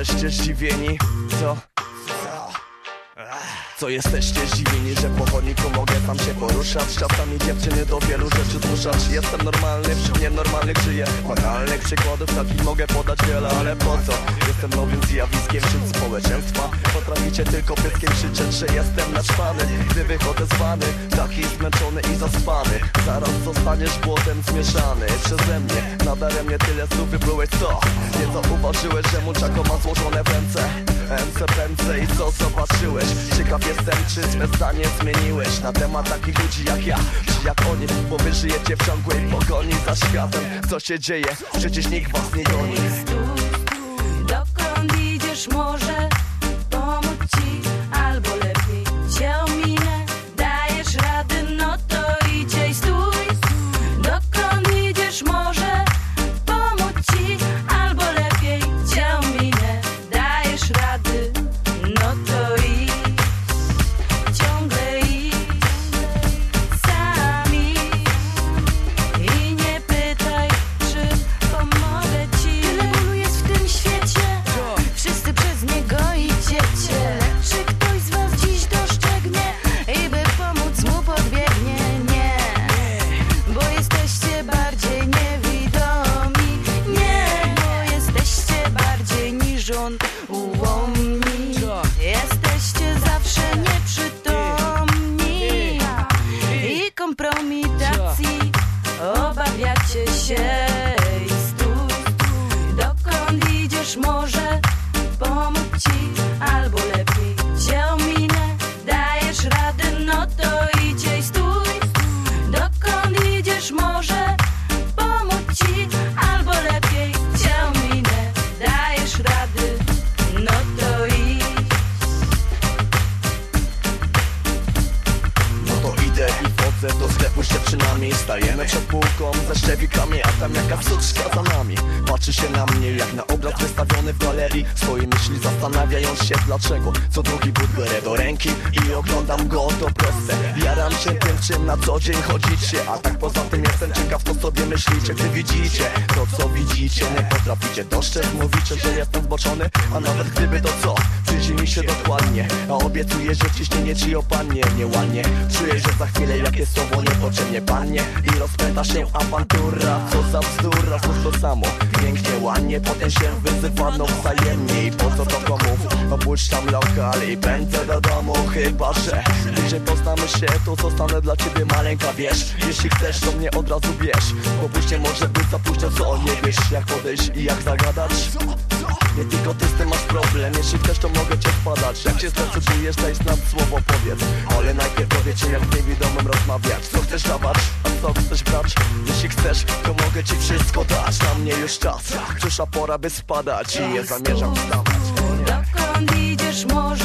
jesteście zdziwieni? Co? Co jesteście zdziwieni, że po chodniku mogę tam się poruszać. Czasami dziewczyny do wielu rzeczy zmuszać. Jestem normalny, wśród nienormalnych żyję Banalnych przykładów takich mogę podać wiele, ale po co? Jestem nowym zjawiskiem wśród społeczeństwa. Potraficie tylko pyskiem krzyczeć, że jestem naćpany. Gdy wychodzę z wany, taki zmęczony i zaspany. Zaraz zostaniesz błotem zmieszany. Przeze mnie, nadaremnie tyle słów wyplułeś co? Nie zauważyłeś, że muczako ma złożone w ręce. MC pędzę i co zobaczyłeś? Ciekaw jestem, czy swe zdanie zmieniłeś Na temat takich ludzi jak ja, czy jak oni? Bo wy żyjecie w ciągłej pogoni za światem. Co się dzieje? Przecież nikt was nie goni. Dokąd idziesz może poznamy się To zostanę dla ciebie maleńka, wiesz? Jeśli chcesz, to mnie od razu bierz. Bo później może być za późno, co nie wiesz? Jak podejść i jak zagadać? Nie tylko ty z tym masz problem. Jeśli chcesz to mogę cię wpadać. Jak się zdecydujesz daj znak słowo powiedz. Ale najpierw dowie cię jak z niewidomym rozmawiać. Co chcesz dawać, a co chcesz brać? Jeśli chcesz to mogę ci wszystko dać. Na mnie już czas, przyszła pora by spadać. I nie zamierzam wstawać. Dokąd idziesz może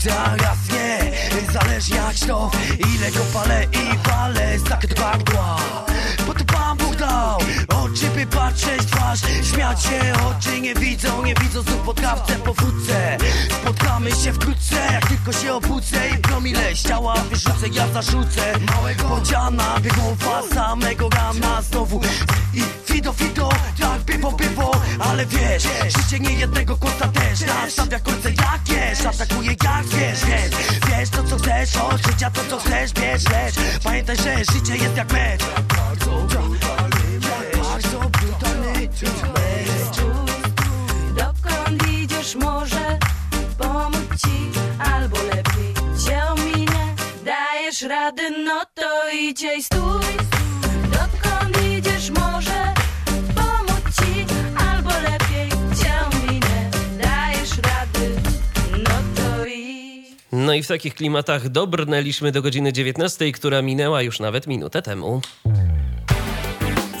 raz widzę, a raz nie Zależy jak to, ile go palę i palę Tak do By patrzeć twarz, śmiać się Oczy nie widzą, nie widzą znów po kawce, po wódce. Spotkamy się wkrótce, jak tylko się obudzę I promile z ciała wyrzucę, ja zarzucę. Małego podziana, biegowa samego rana znowu. I fido, fido, jak bywo, bywo Ale wiesz, życie nie jednego kota też. Nastawia końce jak wiesz, atakuje jak wiesz Więc wiesz to co chcesz, od życia to co chcesz Bierz lecz, pamiętaj, że życie jest jak mecz Dokąd idziesz może pomóc ci albo lepiej Dajesz no to i stój. Dokąd idziesz może pomóc ci albo lepiej Dajesz rady, no to No i w takich klimatach dobrnęliśmy do godziny 19, która minęła już nawet minutę temu.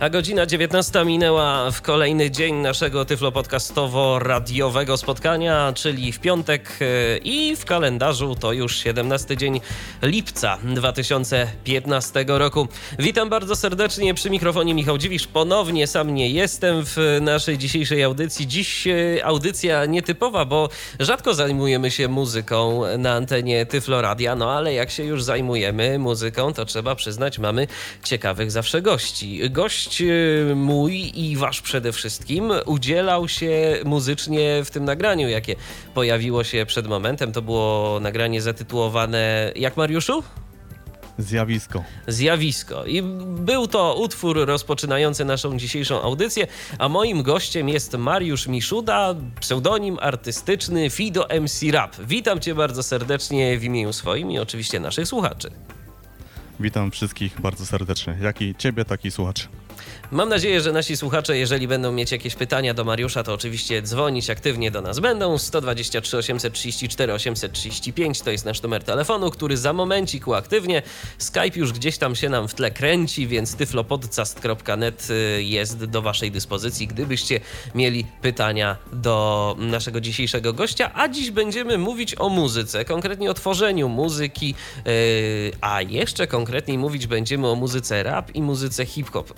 A godzina 19 minęła w kolejny dzień naszego tyflopodcastowo-radiowego spotkania, czyli w piątek e, i w kalendarzu to już 17 dzień lipca 2015 roku. Witam bardzo serdecznie przy mikrofonie Michał Dziwisz. Ponownie sam nie jestem w naszej dzisiejszej audycji. Dziś e, audycja nietypowa, bo rzadko zajmujemy się muzyką na antenie Tyfloradia, no ale jak się już zajmujemy muzyką, to trzeba przyznać, mamy ciekawych zawsze gości. Gość e, mój i wasz przede wszystkim udzielał się muzycznie w tym nagraniu, jakie pojawiło się przed momentem. To było nagranie zatytułowane jak Mariuszu? Zjawisko. Zjawisko. I był to utwór rozpoczynający naszą dzisiejszą audycję, a moim gościem jest Mariusz Miszuda, pseudonim artystyczny Fido MC Rap. Witam cię bardzo serdecznie w imieniu swoim i oczywiście naszych słuchaczy. Witam wszystkich bardzo serdecznie. Jak i ciebie, tak i słuchaczy. Mam nadzieję, że nasi słuchacze, jeżeli będą mieć jakieś pytania do Mariusza, to oczywiście dzwonić aktywnie do nas będą. 123 834 835 to jest nasz numer telefonu, który za momencik uaktywnie. Skype już gdzieś tam się nam w tle kręci, więc tyflopodcast.net y, jest do waszej dyspozycji, gdybyście mieli pytania do naszego dzisiejszego gościa. A dziś będziemy mówić o muzyce, konkretnie o tworzeniu muzyki, yy, a jeszcze konkretniej mówić będziemy o muzyce rap i muzyce hip-hop.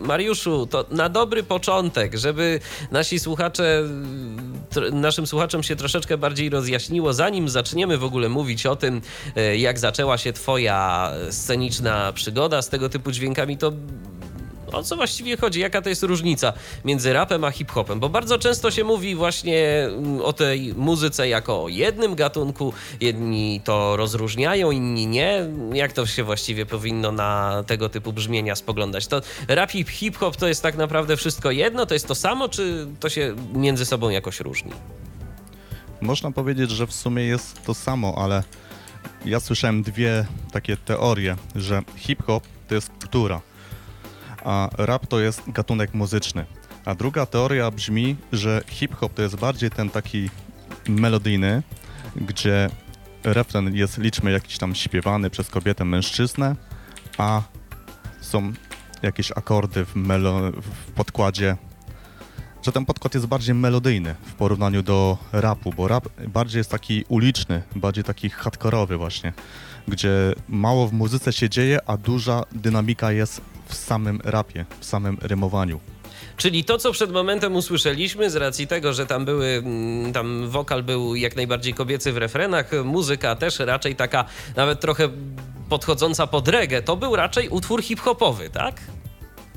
Mariuszu, to na dobry początek, żeby nasi słuchacze, naszym słuchaczom się troszeczkę bardziej rozjaśniło, zanim zaczniemy w ogóle mówić o tym, e, jak zaczęła się Twoja sceniczna przygoda z tego typu dźwiękami, to o co właściwie chodzi? Jaka to jest różnica między rapem a hip-hopem? Bo bardzo często się mówi właśnie mm, o tej muzyce jako o jednym gatunku. Jedni to rozróżniają, inni nie. Jak to się właściwie powinno na tego typu brzmienia spoglądać? To rap i hip-hop to jest tak naprawdę wszystko jedno? To jest to samo, czy to się między sobą jakoś różni? Można powiedzieć, że w sumie jest to samo, ale ja słyszałem dwie takie teorie, że hip-hop to jest kultura, a rap to jest gatunek muzyczny. A druga teoria brzmi, że hip-hop to jest bardziej ten taki melodyjny, gdzie refren jest liczmy jakiś tam śpiewany przez kobietę, mężczyznę, a są jakieś akordy w, melo- w podkładzie że ten podkład jest bardziej melodyjny w porównaniu do rapu, bo rap bardziej jest taki uliczny, bardziej taki hardkorowy właśnie, gdzie mało w muzyce się dzieje, a duża dynamika jest w samym rapie, w samym rymowaniu. Czyli to, co przed momentem usłyszeliśmy, z racji tego, że tam były, mm, tam wokal był jak najbardziej kobiecy w refrenach, muzyka też raczej taka nawet trochę podchodząca pod reggae, to był raczej utwór hip-hopowy, tak?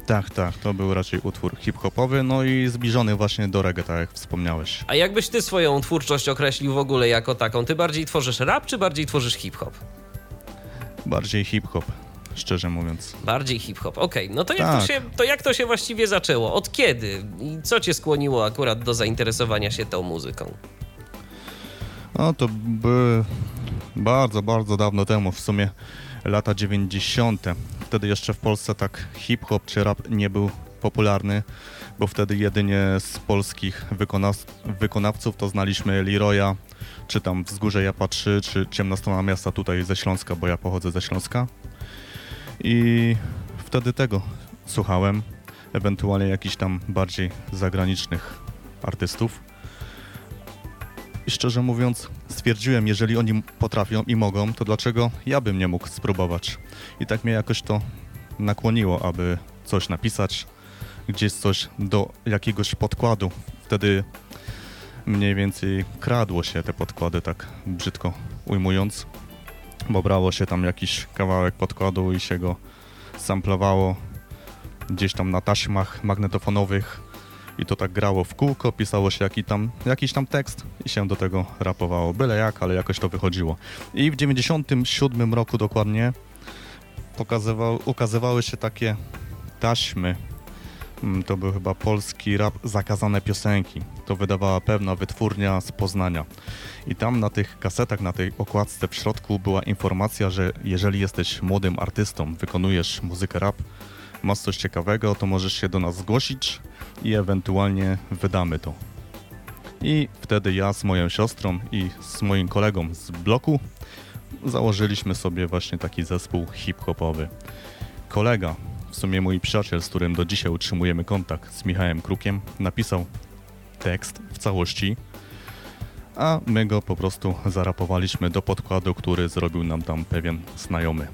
Tak, tak, to był raczej utwór hip-hopowy, no i zbliżony właśnie do reggae, tak jak wspomniałeś. A jakbyś ty swoją twórczość określił w ogóle jako taką? Ty bardziej tworzysz rap, czy bardziej tworzysz hip-hop? Bardziej hip-hop, szczerze mówiąc. Bardziej hip-hop. Okej, no to jak, Tak. to, się, to jak to się właściwie zaczęło? Od kiedy? I co cię skłoniło akurat do zainteresowania się tą muzyką? No to były bardzo, bardzo dawno temu, w sumie lata 90. Wtedy jeszcze w Polsce tak hip-hop czy rap nie był popularny, bo wtedy jedynie z polskich wykonaw- wykonawców to znaliśmy Leroya, czy tam Wzgórze Japa 3, czy Ciemna Strona Miasta tutaj ze Śląska, bo ja pochodzę ze Śląska. I wtedy tego słuchałem, ewentualnie jakichś tam bardziej zagranicznych artystów. I szczerze mówiąc, stwierdziłem, jeżeli oni potrafią i mogą, to dlaczego ja bym nie mógł spróbować? I tak mnie jakoś to nakłoniło, aby coś napisać, gdzieś coś do jakiegoś podkładu. Wtedy mniej więcej kradło się te podkłady, tak brzydko ujmując, bo brało się tam jakiś kawałek podkładu i się go samplowało gdzieś tam na taśmach magnetofonowych i to tak grało w kółko, pisało się jaki tam, jakiś tam tekst i się do tego rapowało. Byle jak, ale jakoś to wychodziło. I w 97 roku dokładnie pokazywał, ukazywały się takie taśmy. Mm, To był chyba polski rap Zakazane Piosenki. To wydawała pewna wytwórnia z Poznania. I tam na tych kasetach, na tej okładce w środku była informacja, że jeżeli jesteś młodym artystą, wykonujesz muzykę rap, masz coś ciekawego, to możesz się do nas zgłosić i ewentualnie wydamy to. I wtedy ja z moją siostrą i z moim kolegą z bloku założyliśmy sobie właśnie taki zespół hip-hopowy. Kolega, w sumie mój przyjaciel, z którym do dzisiaj utrzymujemy kontakt, z Michałem Krukiem, napisał tekst w całości, a my go po prostu zarapowaliśmy do podkładu, który zrobił nam tam pewien znajomy.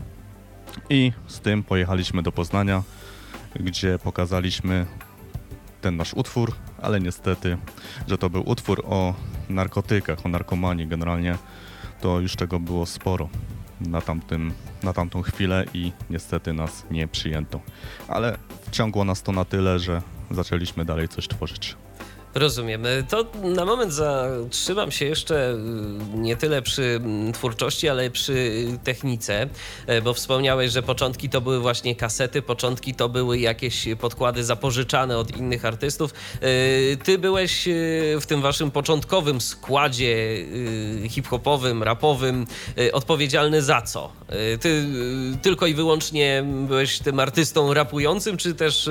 I z tym pojechaliśmy do Poznania, gdzie pokazaliśmy ten nasz utwór, ale niestety, że to był utwór o narkotykach, o narkomanii generalnie, to już tego było sporo na, tamtym, na tamtą chwilę i niestety nas nie przyjęto. Ale wciągło nas to na tyle, że zaczęliśmy dalej coś tworzyć. Rozumiem. To na moment zatrzymam się jeszcze y, nie tyle przy mm, twórczości, ale przy technice, e, bo wspomniałeś, że początki to były właśnie kasety, początki to były jakieś podkłady zapożyczane od innych artystów. E, Ty byłeś e, w tym waszym początkowym składzie hip-hopowym, rapowym odpowiedzialny za co? Ty tylko i wyłącznie byłeś tym artystą rapującym, czy też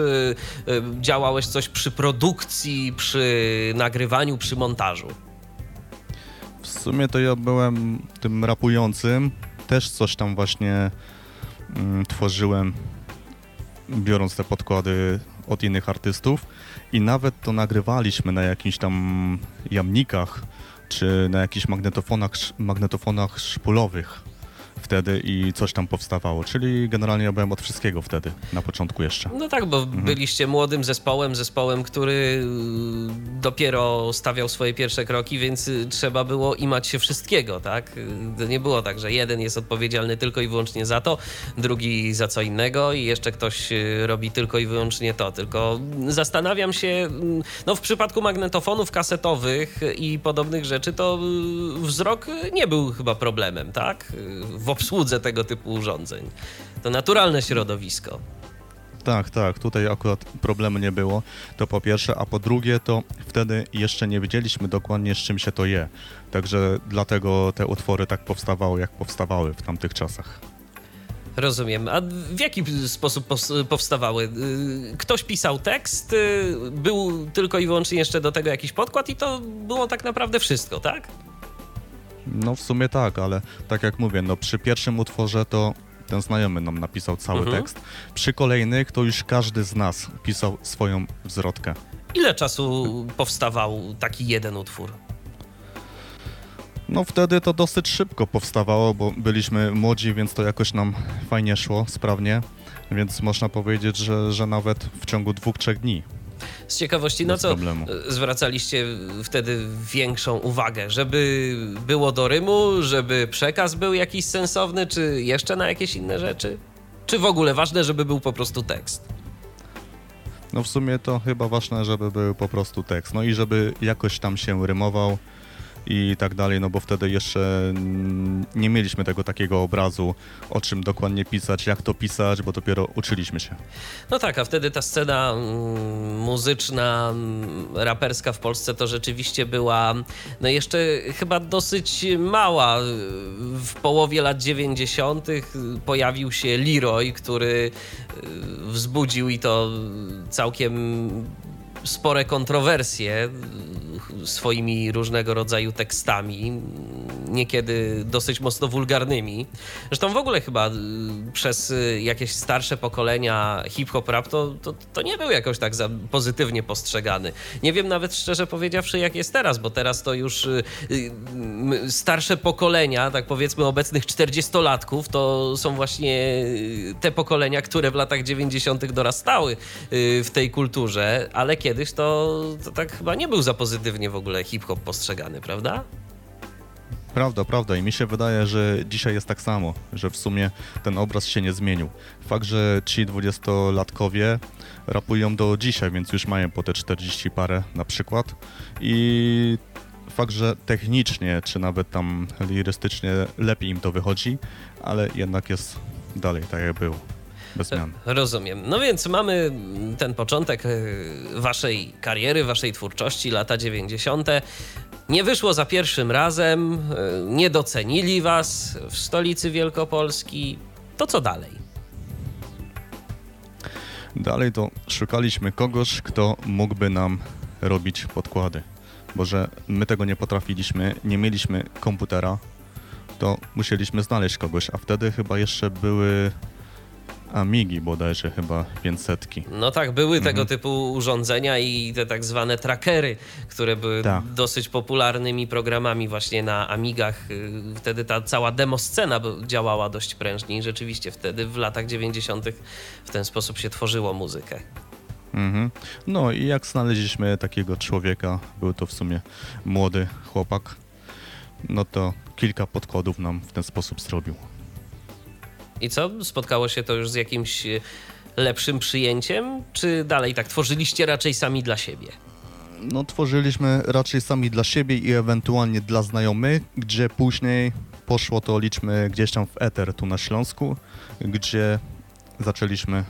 działałeś coś przy produkcji, przy nagrywaniu, przy montażu? W sumie to ja byłem tym rapującym, też coś tam właśnie mm, tworzyłem, biorąc te podkłady od innych artystów. I nawet to nagrywaliśmy na jakichś tam jamnikach, czy na jakichś magnetofonach, magnetofonach szpulowych wtedy i coś tam powstawało, czyli generalnie ja byłem od wszystkiego wtedy, na początku jeszcze. No tak, bo byliście młodym zespołem, zespołem, który y, dopiero stawiał swoje pierwsze kroki, więc y, trzeba było imać się wszystkiego, tak? To nie było tak, że jeden jest odpowiedzialny tylko i wyłącznie za to, drugi za co innego i jeszcze ktoś y, robi tylko i wyłącznie to. Tylko zastanawiam się, mm, no w przypadku magnetofonów kasetowych i podobnych rzeczy, to wzrok nie był chyba problemem, tak? W obsłudze tego typu urządzeń. To naturalne środowisko. Tak, tak, tutaj akurat problemu nie było, to po pierwsze, a po drugie to wtedy jeszcze nie wiedzieliśmy dokładnie z czym się to je, także dlatego te utwory tak powstawały, jak powstawały w tamtych czasach. Rozumiem. A w jaki sposób pos- powstawały? Y, Ktoś pisał tekst, y, był tylko i wyłącznie jeszcze do tego jakiś podkład i to było tak naprawdę wszystko, tak? No w sumie tak, ale tak jak mówię, no przy pierwszym utworze to ten znajomy nam napisał cały Mhm. tekst, przy kolejnych to już każdy z nas pisał swoją wzrodkę. Ile czasu powstawał taki jeden utwór? No wtedy to dosyć szybko powstawało, bo byliśmy młodzi, więc to jakoś nam fajnie szło, sprawnie, więc można powiedzieć, że, że nawet w ciągu dwóch, trzech dni. Z ciekawości, na Bez co problemu. zwracaliście wtedy większą uwagę? Żeby było do rymu, żeby przekaz był jakiś sensowny, czy jeszcze na jakieś inne rzeczy? Czy w ogóle ważne, żeby był po prostu tekst? No w sumie to chyba ważne, żeby był po prostu tekst, no i żeby jakoś tam się rymował i tak dalej, no bo wtedy jeszcze nie mieliśmy tego takiego obrazu, o czym dokładnie pisać, jak to pisać, bo dopiero uczyliśmy się. No tak, a wtedy ta scena mm, muzyczna, mm, raperska w Polsce to rzeczywiście była no jeszcze chyba dosyć mała. W połowie lat 90. pojawił się Leroy, który y, wzbudził i to całkiem spore kontrowersje swoimi różnego rodzaju tekstami, niekiedy dosyć mocno wulgarnymi. Zresztą w ogóle chyba y, przez y, jakieś starsze pokolenia hip-hop rap to, to, to nie był jakoś tak pozytywnie postrzegany. Nie wiem nawet szczerze powiedziawszy jak jest teraz, bo teraz to już y, starsze pokolenia, tak powiedzmy obecnych 40-latków, to są właśnie te pokolenia, które w latach 90. dorastały w tej kulturze, ale kiedyś to, to tak chyba nie był za pozytywnie w ogóle hip-hop postrzegany, prawda? Prawda, prawda i mi się wydaje, że dzisiaj jest tak samo, że w sumie ten obraz się nie zmienił. Fakt, że ci dwudziestolatkowie rapują do dzisiaj, więc już mają po te 40 parę na przykład i fakt, że technicznie czy nawet tam lirystycznie lepiej im to wychodzi, ale jednak jest dalej tak jak było, bez zmian. Rozumiem. No więc mamy ten początek e, waszej kariery, waszej twórczości, lata 90. Nie wyszło za pierwszym razem, e, nie docenili was w stolicy Wielkopolski. To co dalej? Dalej to szukaliśmy kogoś, kto mógłby nam robić podkłady, bo że my tego nie potrafiliśmy, nie mieliśmy komputera, to musieliśmy znaleźć kogoś, a wtedy chyba jeszcze były Amigi bodajże chyba 500. No tak, były tego typu urządzenia i te tak zwane trackery, które były Tak. dosyć popularnymi programami właśnie na Amigach. Y, Wtedy ta cała demoscena działała dość prężnie i rzeczywiście wtedy w latach 90. w ten sposób się tworzyło muzykę. Mhm. No i jak znaleźliśmy takiego człowieka, był to w sumie młody chłopak, no to kilka podkładów nam w ten sposób zrobił. I co? Spotkało się to już z jakimś y, lepszym przyjęciem, czy dalej tak tworzyliście raczej sami dla siebie? No tworzyliśmy raczej sami dla siebie i ewentualnie dla znajomych, gdzie później poszło to liczmy gdzieś tam w eter tu na Śląsku, gdzie zaczęliśmy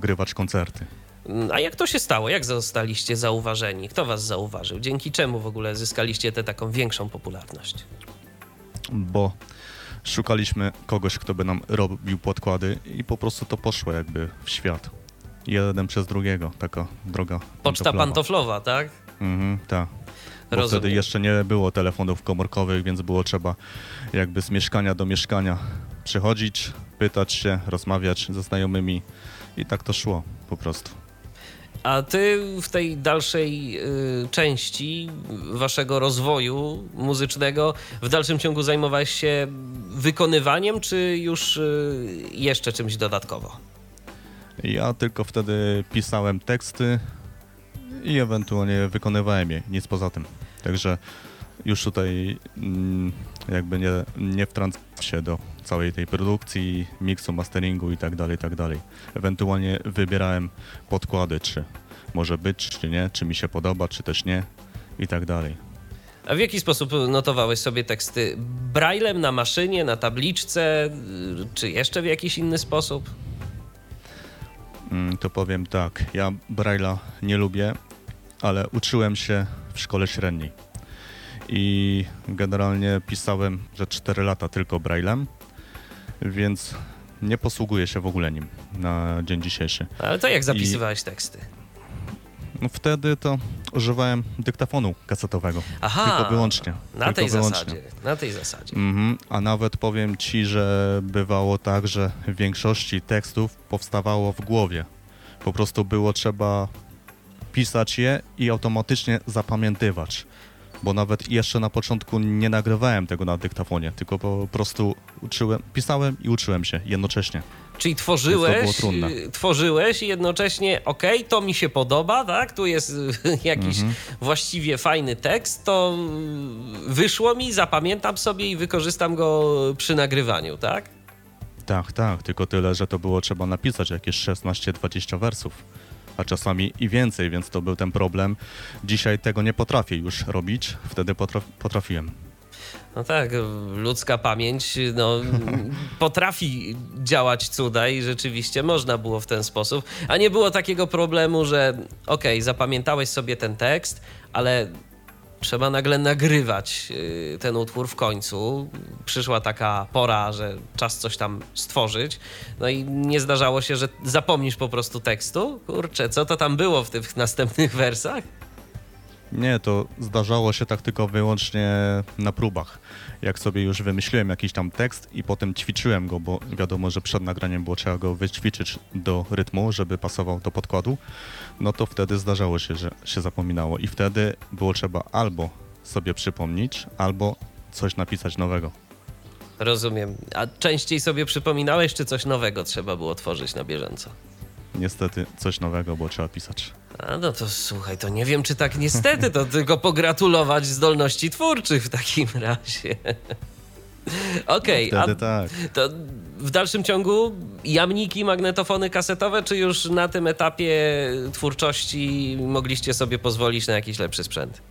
grywać koncerty. Mm, A jak to się stało? Jak zostaliście zauważeni? Kto was zauważył? Dzięki czemu w ogóle zyskaliście tę taką większą popularność? bo szukaliśmy kogoś, kto by nam robił podkłady i po prostu to poszło jakby w świat. Jeden przez drugiego, taka droga. Poczta pantoflowa. pantoflowa, tak? Mhm, tak. Bo Rozumiem. wtedy jeszcze nie było telefonów komórkowych, więc było trzeba jakby z mieszkania do mieszkania przychodzić, pytać się, rozmawiać ze znajomymi i tak to szło po prostu. A ty w tej dalszej y, części waszego rozwoju muzycznego w dalszym ciągu zajmowałeś się wykonywaniem, czy już y, jeszcze czymś dodatkowo? Ja tylko wtedy pisałem teksty i ewentualnie wykonywałem je, nic poza tym. Także już tutaj mm, jakby nie, nie wtrącam się do całej tej produkcji, miksu, masteringu i tak dalej, i tak dalej. Ewentualnie wybierałem podkłady, czy może być, czy nie, czy mi się podoba, czy też nie i tak dalej. A w jaki sposób notowałeś sobie teksty? Braillem na maszynie, na tabliczce, czy jeszcze w jakiś inny sposób? Mm, To powiem tak, ja Braille'a nie lubię, ale uczyłem się w szkole średniej. I generalnie pisałem, że 4 lata tylko Braille'em, więc nie posługuję się w ogóle nim na dzień dzisiejszy. Ale to jak zapisywałeś teksty? No wtedy to używałem dyktafonu kasetowego. Aha, tylko wyłącznie. Na tylko tej wyłącznie. zasadzie. Na tej zasadzie. Mhm, a nawet powiem ci, że bywało tak, że w większości tekstów powstawało w głowie. Po prostu było trzeba pisać je i automatycznie zapamiętywać. Bo nawet jeszcze na początku nie nagrywałem tego na dyktafonie, tylko po prostu uczyłem, pisałem i uczyłem się jednocześnie. Czyli tworzyłeś, y, tworzyłeś i jednocześnie, okej, to mi się podoba, tak? Tu jest y, jakiś Mhm. właściwie fajny tekst, to y, wyszło mi, zapamiętam sobie i wykorzystam go przy nagrywaniu, tak? Tak, tak, tylko tyle, że to było trzeba napisać jakieś 16-20 wersów, a czasami i więcej, więc to był ten problem. Dzisiaj tego nie potrafię już robić, wtedy potraf potrafiłem. No tak, ludzka pamięć no, potrafi działać cuda i rzeczywiście można było w ten sposób. A nie było takiego problemu, że okej, zapamiętałeś sobie ten tekst, ale trzeba nagle nagrywać y, ten utwór w końcu. Przyszła taka pora, że czas coś tam stworzyć. No i nie zdarzało się, że zapomnisz po prostu tekstu. Kurczę, co to tam było w tych następnych wersach? Nie, to zdarzało się tak tylko wyłącznie na próbach. Jak sobie już wymyśliłem jakiś tam tekst i potem ćwiczyłem go, bo wiadomo, że przed nagraniem było trzeba go wyćwiczyć do rytmu, żeby pasował do podkładu, no to wtedy zdarzało się, że się zapominało i wtedy było trzeba albo sobie przypomnieć, albo coś napisać nowego. Rozumiem. A częściej sobie przypominałeś, czy coś nowego trzeba było tworzyć na bieżąco? Niestety coś nowego było trzeba pisać. A no to słuchaj, to nie wiem, czy tak niestety, to tylko pogratulować zdolności twórczych w takim razie. Okej, a Wtedy tak. to w dalszym ciągu jamniki, magnetofony kasetowe, czy już na tym etapie twórczości mogliście sobie pozwolić na jakiś lepszy sprzęt?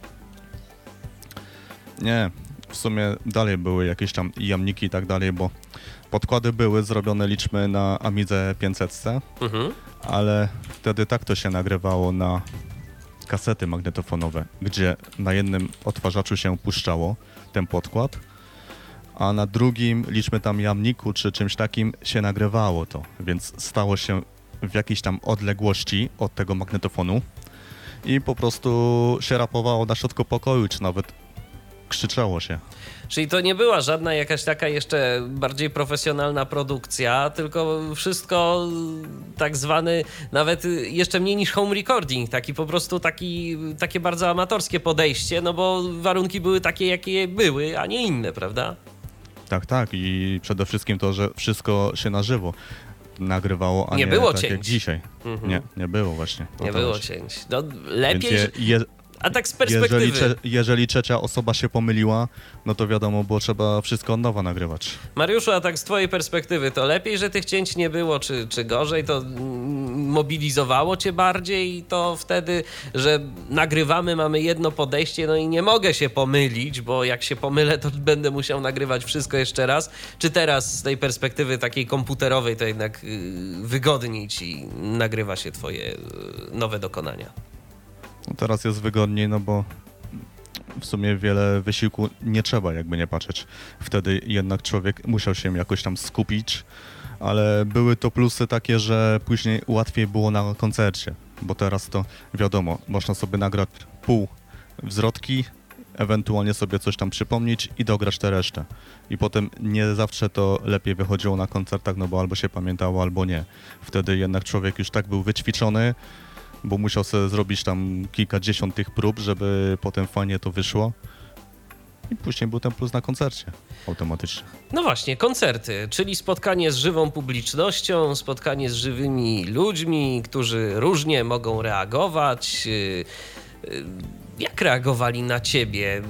Nie, w sumie dalej były jakieś tam jamniki i tak dalej, bo podkłady były zrobione liczmy na Amidze 500, Mhm. ale wtedy tak to się nagrywało na kasety magnetofonowe, gdzie na jednym odtwarzaczu się puszczało ten podkład, a na drugim, liczmy tam jamniku czy czymś takim, się nagrywało to, więc stało się w jakiejś tam odległości od tego magnetofonu i po prostu się rapowało na środku pokoju, czy nawet krzyczało się. Czyli to nie była żadna jakaś taka jeszcze bardziej profesjonalna produkcja, tylko wszystko tak zwany, nawet jeszcze mniej niż home recording, taki po prostu taki, takie bardzo amatorskie podejście, no bo warunki były takie, jakie były, a nie inne, prawda? Tak, tak i przede wszystkim to, że wszystko się na żywo nagrywało, a Nie nie, było tak cięć. jak dzisiaj. Mhm. Nie, nie było właśnie. Nie było chodzi. cięć. No, Więc lepiej, je, je, a tak z perspektywy. jeżeli, jeżeli trzecia osoba się pomyliła, no to wiadomo, było trzeba wszystko od nowa nagrywać. Mariuszu, a tak z twojej perspektywy, to lepiej, że tych cięć nie było, czy, czy gorzej? To mobilizowało cię bardziej to wtedy, że nagrywamy, mamy jedno podejście, no i nie mogę się pomylić, bo jak się pomylę, to będę musiał nagrywać wszystko jeszcze raz. Czy teraz z tej perspektywy takiej komputerowej to jednak y, wygodniej ci nagrywa się twoje y, nowe dokonania? Teraz jest wygodniej, no bo w sumie wiele wysiłku nie trzeba, jakby nie patrzeć. Wtedy jednak człowiek musiał się jakoś tam skupić, ale były to plusy takie, że później łatwiej było na koncercie, bo teraz to wiadomo, można sobie nagrać pół wzrotki, ewentualnie sobie coś tam przypomnieć i dograć tę resztę. I potem nie zawsze to lepiej wychodziło na koncertach, no bo albo się pamiętało, albo nie. Wtedy jednak człowiek już tak był wyćwiczony, bo musiał sobie zrobić tam kilkadziesiąt tych prób, żeby potem fajnie to wyszło. I później był ten plus na koncercie automatycznie. No właśnie, koncerty, czyli spotkanie z żywą publicznością, spotkanie z żywymi ludźmi, którzy różnie mogą reagować. Jak reagowali na ciebie?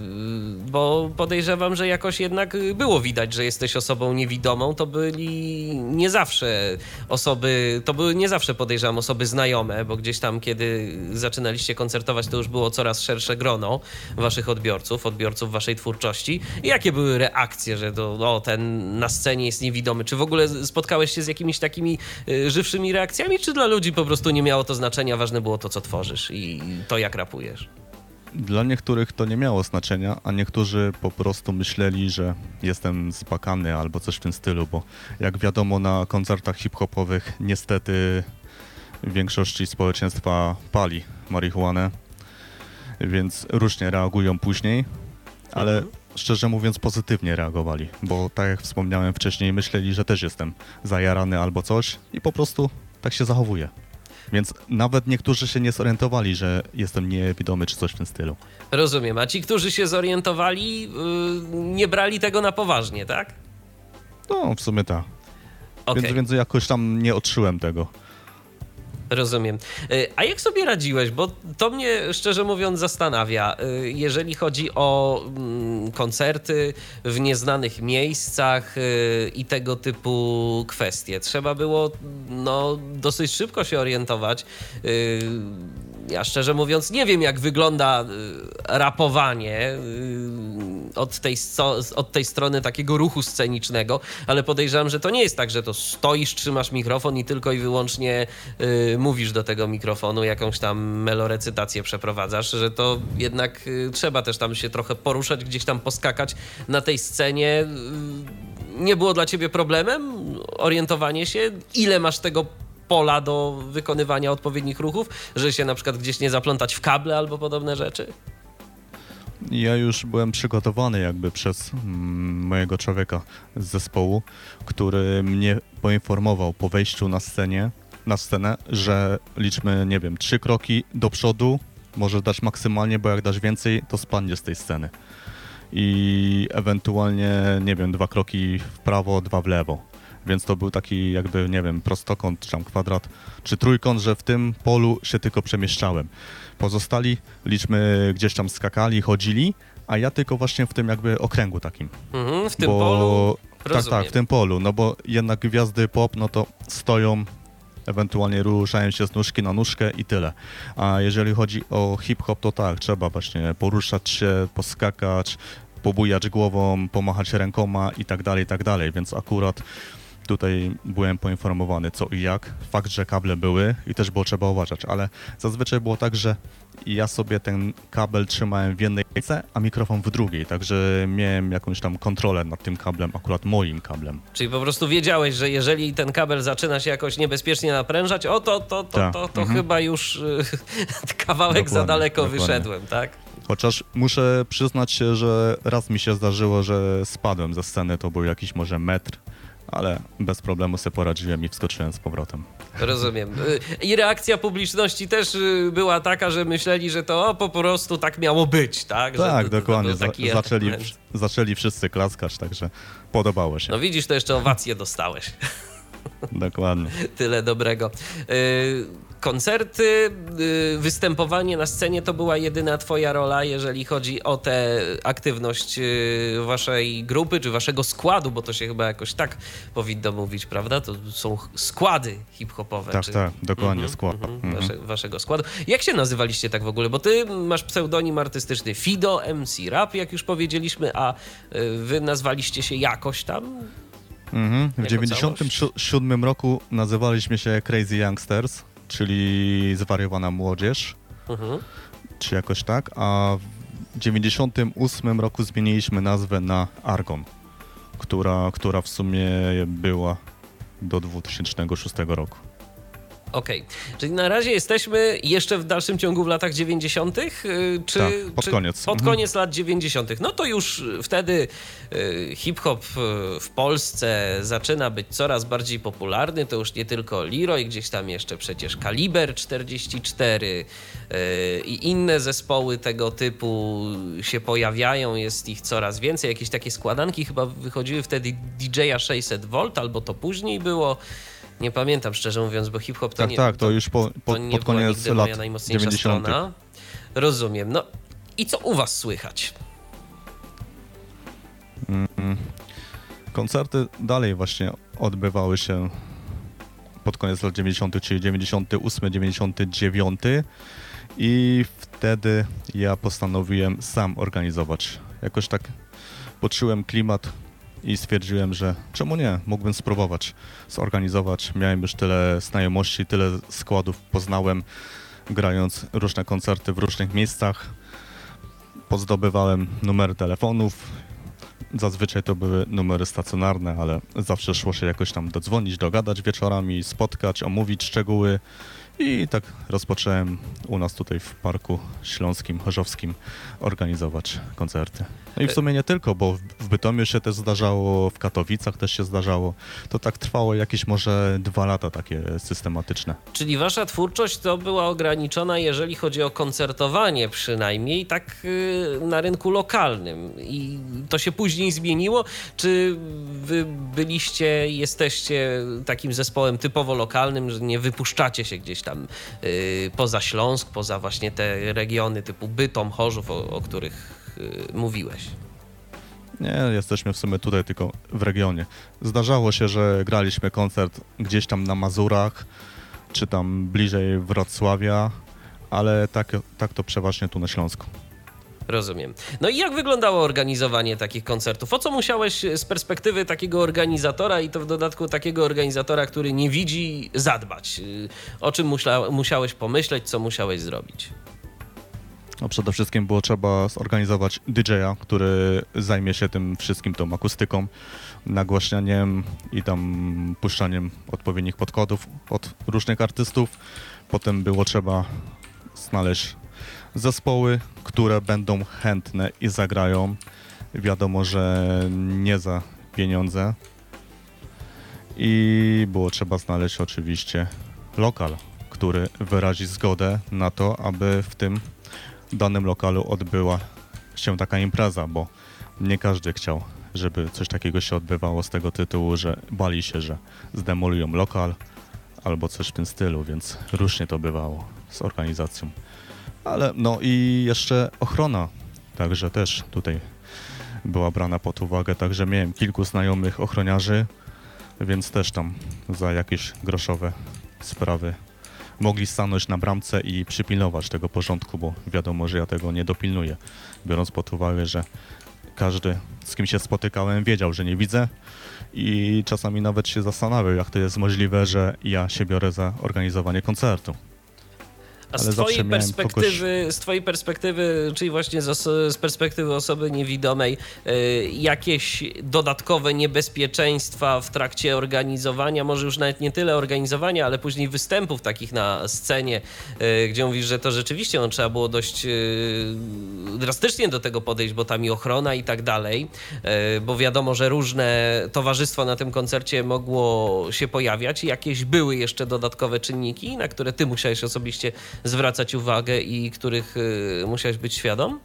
Bo podejrzewam, że jakoś jednak było widać, że jesteś osobą niewidomą. To byli nie zawsze osoby, to były nie zawsze podejrzewam osoby znajome, bo gdzieś tam, kiedy zaczynaliście koncertować, to już było coraz szersze grono waszych odbiorców, odbiorców waszej twórczości. Jakie były reakcje, że to, o, ten na scenie jest niewidomy? Czy w ogóle spotkałeś się z jakimiś takimi y, żywszymi reakcjami, czy dla ludzi po prostu nie miało to znaczenia, ważne było to, co tworzysz i to, jak rapujesz? Dla niektórych to nie miało znaczenia, a niektórzy po prostu myśleli, że jestem spakany albo coś w tym stylu, bo jak wiadomo na koncertach hip-hopowych niestety większości społeczeństwa pali marihuanę, więc różnie reagują później, ale szczerze mówiąc pozytywnie reagowali, bo tak jak wspomniałem wcześniej, myśleli, że też jestem zajarany albo coś i po prostu tak się zachowuję. Więc nawet niektórzy się nie zorientowali, że jestem niewidomy czy coś w tym stylu. Rozumiem. A ci, którzy się zorientowali, y, nie brali tego na poważnie, tak? No, w sumie tak. Okej. Więc, więc jakoś tam nie odszyłem tego. Rozumiem. Y, A jak sobie radziłeś? Bo to mnie szczerze mówiąc zastanawia. Y, Jeżeli chodzi o mm, koncerty w nieznanych miejscach y, i tego typu kwestie, trzeba było no, dosyć szybko się orientować. Ja szczerze mówiąc nie wiem, jak wygląda y, rapowanie y, od tej, od tej strony takiego ruchu scenicznego, ale podejrzewam, że to nie jest tak, że to stoisz, trzymasz mikrofon i tylko i wyłącznie y, mówisz do tego mikrofonu, jakąś tam melorecytację przeprowadzasz, że to jednak trzeba też tam się trochę poruszać, gdzieś tam poskakać na tej scenie. Nie było dla ciebie problemem orientowanie się, ile masz tego pola do wykonywania odpowiednich ruchów, że się na przykład gdzieś nie zaplątać w kable albo podobne rzeczy? Ja już byłem przygotowany jakby przez mm, mojego człowieka z zespołu, który mnie poinformował po wejściu na scenie, na scenę, że liczmy, nie wiem, trzy kroki do przodu, możesz dać maksymalnie, bo jak dasz więcej, to spadniesz z tej sceny. I ewentualnie, nie wiem, dwa kroki w prawo, dwa w lewo. Więc to był taki jakby, nie wiem, prostokąt, czy tam kwadrat, czy trójkąt, że w tym polu się tylko przemieszczałem. Pozostali, liczmy, gdzieś tam skakali, chodzili, a ja tylko właśnie w tym jakby okręgu takim. Mhm, w tym bo... polu. Tak, Rozumiem. tak, w tym polu, no bo jednak gwiazdy pop, no to stoją, ewentualnie ruszają się z nóżki na nóżkę i tyle. A jeżeli chodzi o hip-hop, to tak, trzeba właśnie poruszać się, poskakać, pobujać głową, pomachać rękoma i tak dalej, i tak dalej, więc akurat tutaj byłem poinformowany co i jak. Fakt, że kable były i też było trzeba uważać, ale zazwyczaj było tak, że ja sobie ten kabel trzymałem w jednej ręce, a mikrofon w drugiej, także miałem jakąś tam kontrolę nad tym kablem, akurat moim kablem. Czyli po prostu wiedziałeś, że jeżeli ten kabel zaczyna się jakoś niebezpiecznie naprężać, o to, to, to, Tak, to, to mhm. chyba już y, kawałek za Dokładnie, daleko dokładnie. wyszedłem, tak? Chociaż muszę przyznać się, że raz mi się zdarzyło, że spadłem ze sceny, to był jakiś może metr, ale bez problemu sobie poradziłem i wskoczyłem z powrotem. Rozumiem. Y, I reakcja publiczności też y, była taka, że myśleli, że to po prostu tak miało być, tak? Że tak, to- to dokładnie. Za, taki zaczęli, zaczęli wszyscy klaskać, także podobało się. No widzisz, to jeszcze owację dostałeś. Dokładnie. Tyle dobrego. Koncerty, y, występowanie na scenie to była jedyna twoja rola, jeżeli chodzi o tę aktywność y, waszej grupy, czy waszego składu, bo to się chyba jakoś tak powinno mówić, prawda? To są składy hip-hopowe. Tak, czy... tak, dokładnie, Mhm, skład. mhm, Mhm. Wasze, waszego składu. Jak się nazywaliście tak w ogóle? Bo ty masz pseudonim artystyczny Fido, MC Rap, jak już powiedzieliśmy, a y, wy nazwaliście się jakoś tam? Mhm. W Jako 97 roku nazywaliśmy się Crazy Youngsters, czyli zwariowana młodzież, Mhm. czy jakoś tak, a w 98 roku zmieniliśmy nazwę na Argon, która, która w sumie była do 2006 roku. Okej, czyli na razie jesteśmy jeszcze w dalszym ciągu w latach 90., y, czy. Tak, pod czy koniec. Pod Mhm. koniec lat 90. No to już wtedy y, hip-hop y, w Polsce zaczyna być coraz bardziej popularny. To już nie tylko Leroy, gdzieś tam jeszcze przecież Kaliber 44 y, i inne zespoły tego typu się pojawiają. Jest ich coraz więcej. Jakieś takie składanki chyba wychodziły wtedy DJ-a 600V, albo to później było. Nie pamiętam szczerze mówiąc, bo hip-hop to Tak, nie, tak, to już po, po, to nie pod była koniec nigdy lat moja najmocniejsza 90. strona. Rozumiem. No i co u was słychać? Koncerty dalej właśnie odbywały się pod koniec lat 90., czyli 98, 99 i wtedy ja postanowiłem sam organizować. Jakoś tak poczułem klimat i stwierdziłem, że czemu nie, mógłbym spróbować zorganizować. Miałem już tyle znajomości, tyle składów poznałem, grając różne koncerty w różnych miejscach. Pozdobywałem numery telefonów, Zazwyczaj to były numery stacjonarne, ale zawsze szło się jakoś tam dodzwonić, dogadać wieczorami, spotkać, omówić szczegóły. I tak rozpocząłem u nas tutaj w Parku Śląskim, Chorzowskim organizować koncerty. No i w sumie nie tylko, bo w- Bytomiu się też zdarzało, w Katowicach też się zdarzało. To tak trwało jakieś może dwa lata takie systematyczne. Czyli wasza twórczość to była ograniczona, jeżeli chodzi o koncertowanie przynajmniej, tak y, na rynku lokalnym. I to się później zmieniło? Czy wy byliście, jesteście takim zespołem typowo lokalnym, że nie wypuszczacie się gdzieś tam y, poza Śląsk, poza właśnie te regiony typu Bytom, Chorzów, o, o których y, mówiłeś? Nie, jesteśmy w sumie tutaj tylko w regionie. Zdarzało się, że graliśmy koncert gdzieś tam na Mazurach, czy tam bliżej Wrocławia, ale tak, tak to przeważnie tu na Śląsku. Rozumiem. No i jak wyglądało organizowanie takich koncertów? O co musiałeś z perspektywy takiego organizatora i to w dodatku takiego organizatora, który nie widzi, zadbać? Y, O czym musla, musiałeś pomyśleć, co musiałeś zrobić? No przede wszystkim było trzeba zorganizować DJ-a, który zajmie się tym wszystkim, tą akustyką, nagłaśnianiem i tam puszczaniem odpowiednich podkładów od różnych artystów. Potem było trzeba znaleźć zespoły, które będą chętne i zagrają. Wiadomo, że nie za pieniądze. I było trzeba znaleźć oczywiście lokal, który wyrazi zgodę na to, aby w tym danym lokalu odbyła się taka impreza, bo nie każdy chciał, żeby coś takiego się odbywało z tego tytułu, że bali się, że zdemolują lokal albo coś w tym stylu, więc różnie to bywało z organizacją. Ale no i jeszcze ochrona, także też tutaj była brana pod uwagę, także miałem kilku znajomych ochroniarzy, więc też tam za jakieś groszowe sprawy mogli stanąć na bramce i przypilnować tego porządku, bo wiadomo, że ja tego nie dopilnuję, biorąc pod uwagę, że każdy, z kim się spotykałem, wiedział, że nie widzę i czasami nawet się zastanawiał, jak to jest możliwe, że ja się biorę za organizowanie koncertu. A z twojej perspektywy, z twojej perspektywy, czyli właśnie z, z perspektywy osoby niewidomej, y, jakieś dodatkowe niebezpieczeństwa w trakcie organizowania, może już nawet nie tyle organizowania, ale później występów takich na scenie, y, gdzie mówisz, że to rzeczywiście no, trzeba było dość y, drastycznie do tego podejść, bo tam i ochrona i tak dalej, y, bo wiadomo, że różne towarzystwo na tym koncercie mogło się pojawiać. Jakieś były jeszcze dodatkowe czynniki, na które ty musiałeś osobiście zwracać uwagę i których y, musiałeś być świadom?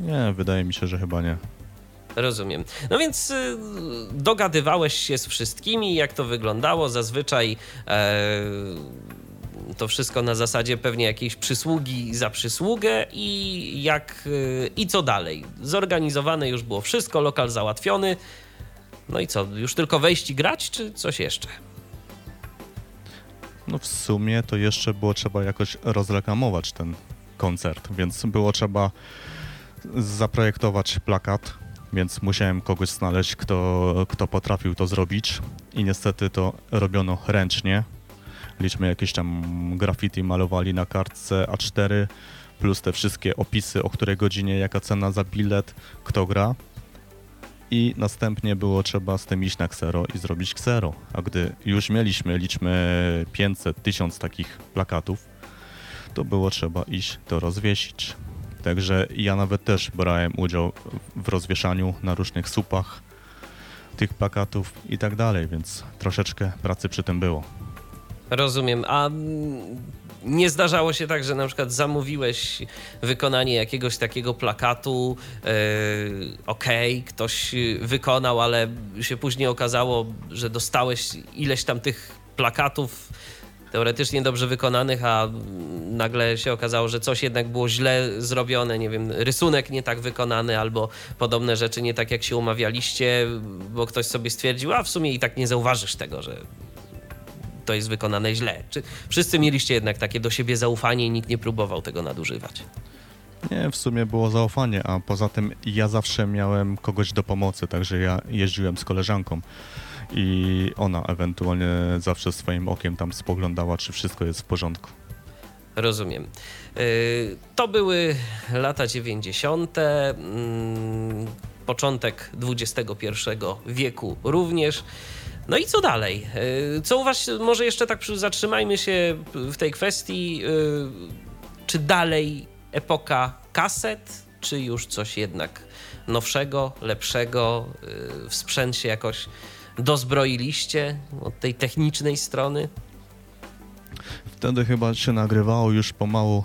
Nie, wydaje mi się, że chyba nie. Rozumiem. No więc y, dogadywałeś się z wszystkimi, jak to wyglądało. Zazwyczaj e, to wszystko na zasadzie pewnie jakiejś przysługi za przysługę i jak y, i co dalej. Zorganizowane już było wszystko, lokal załatwiony. No i co, już tylko wejść i grać, czy coś jeszcze? No w sumie to jeszcze było trzeba jakoś rozreklamować ten koncert, więc było trzeba zaprojektować plakat, więc musiałem kogoś znaleźć, kto, kto potrafił to zrobić i niestety to robiono ręcznie. Liczmy jakieś tam graffiti malowali na kartce A4, plus te wszystkie opisy, o której godzinie, jaka cena za bilet, kto gra. I następnie było trzeba z tym iść na ksero i zrobić ksero. A gdy już mieliśmy, liczmy 500, 1000 takich plakatów, to było trzeba iść to rozwiesić. Także ja nawet też brałem udział w rozwieszaniu na różnych supach tych plakatów i tak dalej, więc troszeczkę pracy przy tym było. Rozumiem. A mm, nie zdarzało się tak, że na przykład zamówiłeś wykonanie jakiegoś takiego plakatu, yy, okej, ktoś wykonał, ale się później okazało, że dostałeś ileś tam tych plakatów teoretycznie dobrze wykonanych, a nagle się okazało, że coś jednak było źle zrobione, nie wiem, rysunek nie tak wykonany albo podobne rzeczy nie tak jak się umawialiście, bo ktoś sobie stwierdził, a w sumie i tak nie zauważysz tego, że to jest wykonane źle. Czy wszyscy mieliście jednak takie do siebie zaufanie i nikt nie próbował tego nadużywać? Nie, w sumie było zaufanie, a poza tym ja zawsze miałem kogoś do pomocy, także ja jeździłem z koleżanką i ona ewentualnie zawsze swoim okiem tam spoglądała, czy wszystko jest w porządku. Rozumiem. Y, To były lata 90., mm, początek XXI wieku również. No i co dalej? Y, Co u Was, może jeszcze tak zatrzymajmy się w tej kwestii, y, czy dalej epoka kaset, czy już coś jednak nowszego, lepszego, y, w sprzęt się jakoś dozbroiliście od tej technicznej strony? Wtedy chyba się nagrywało już pomału,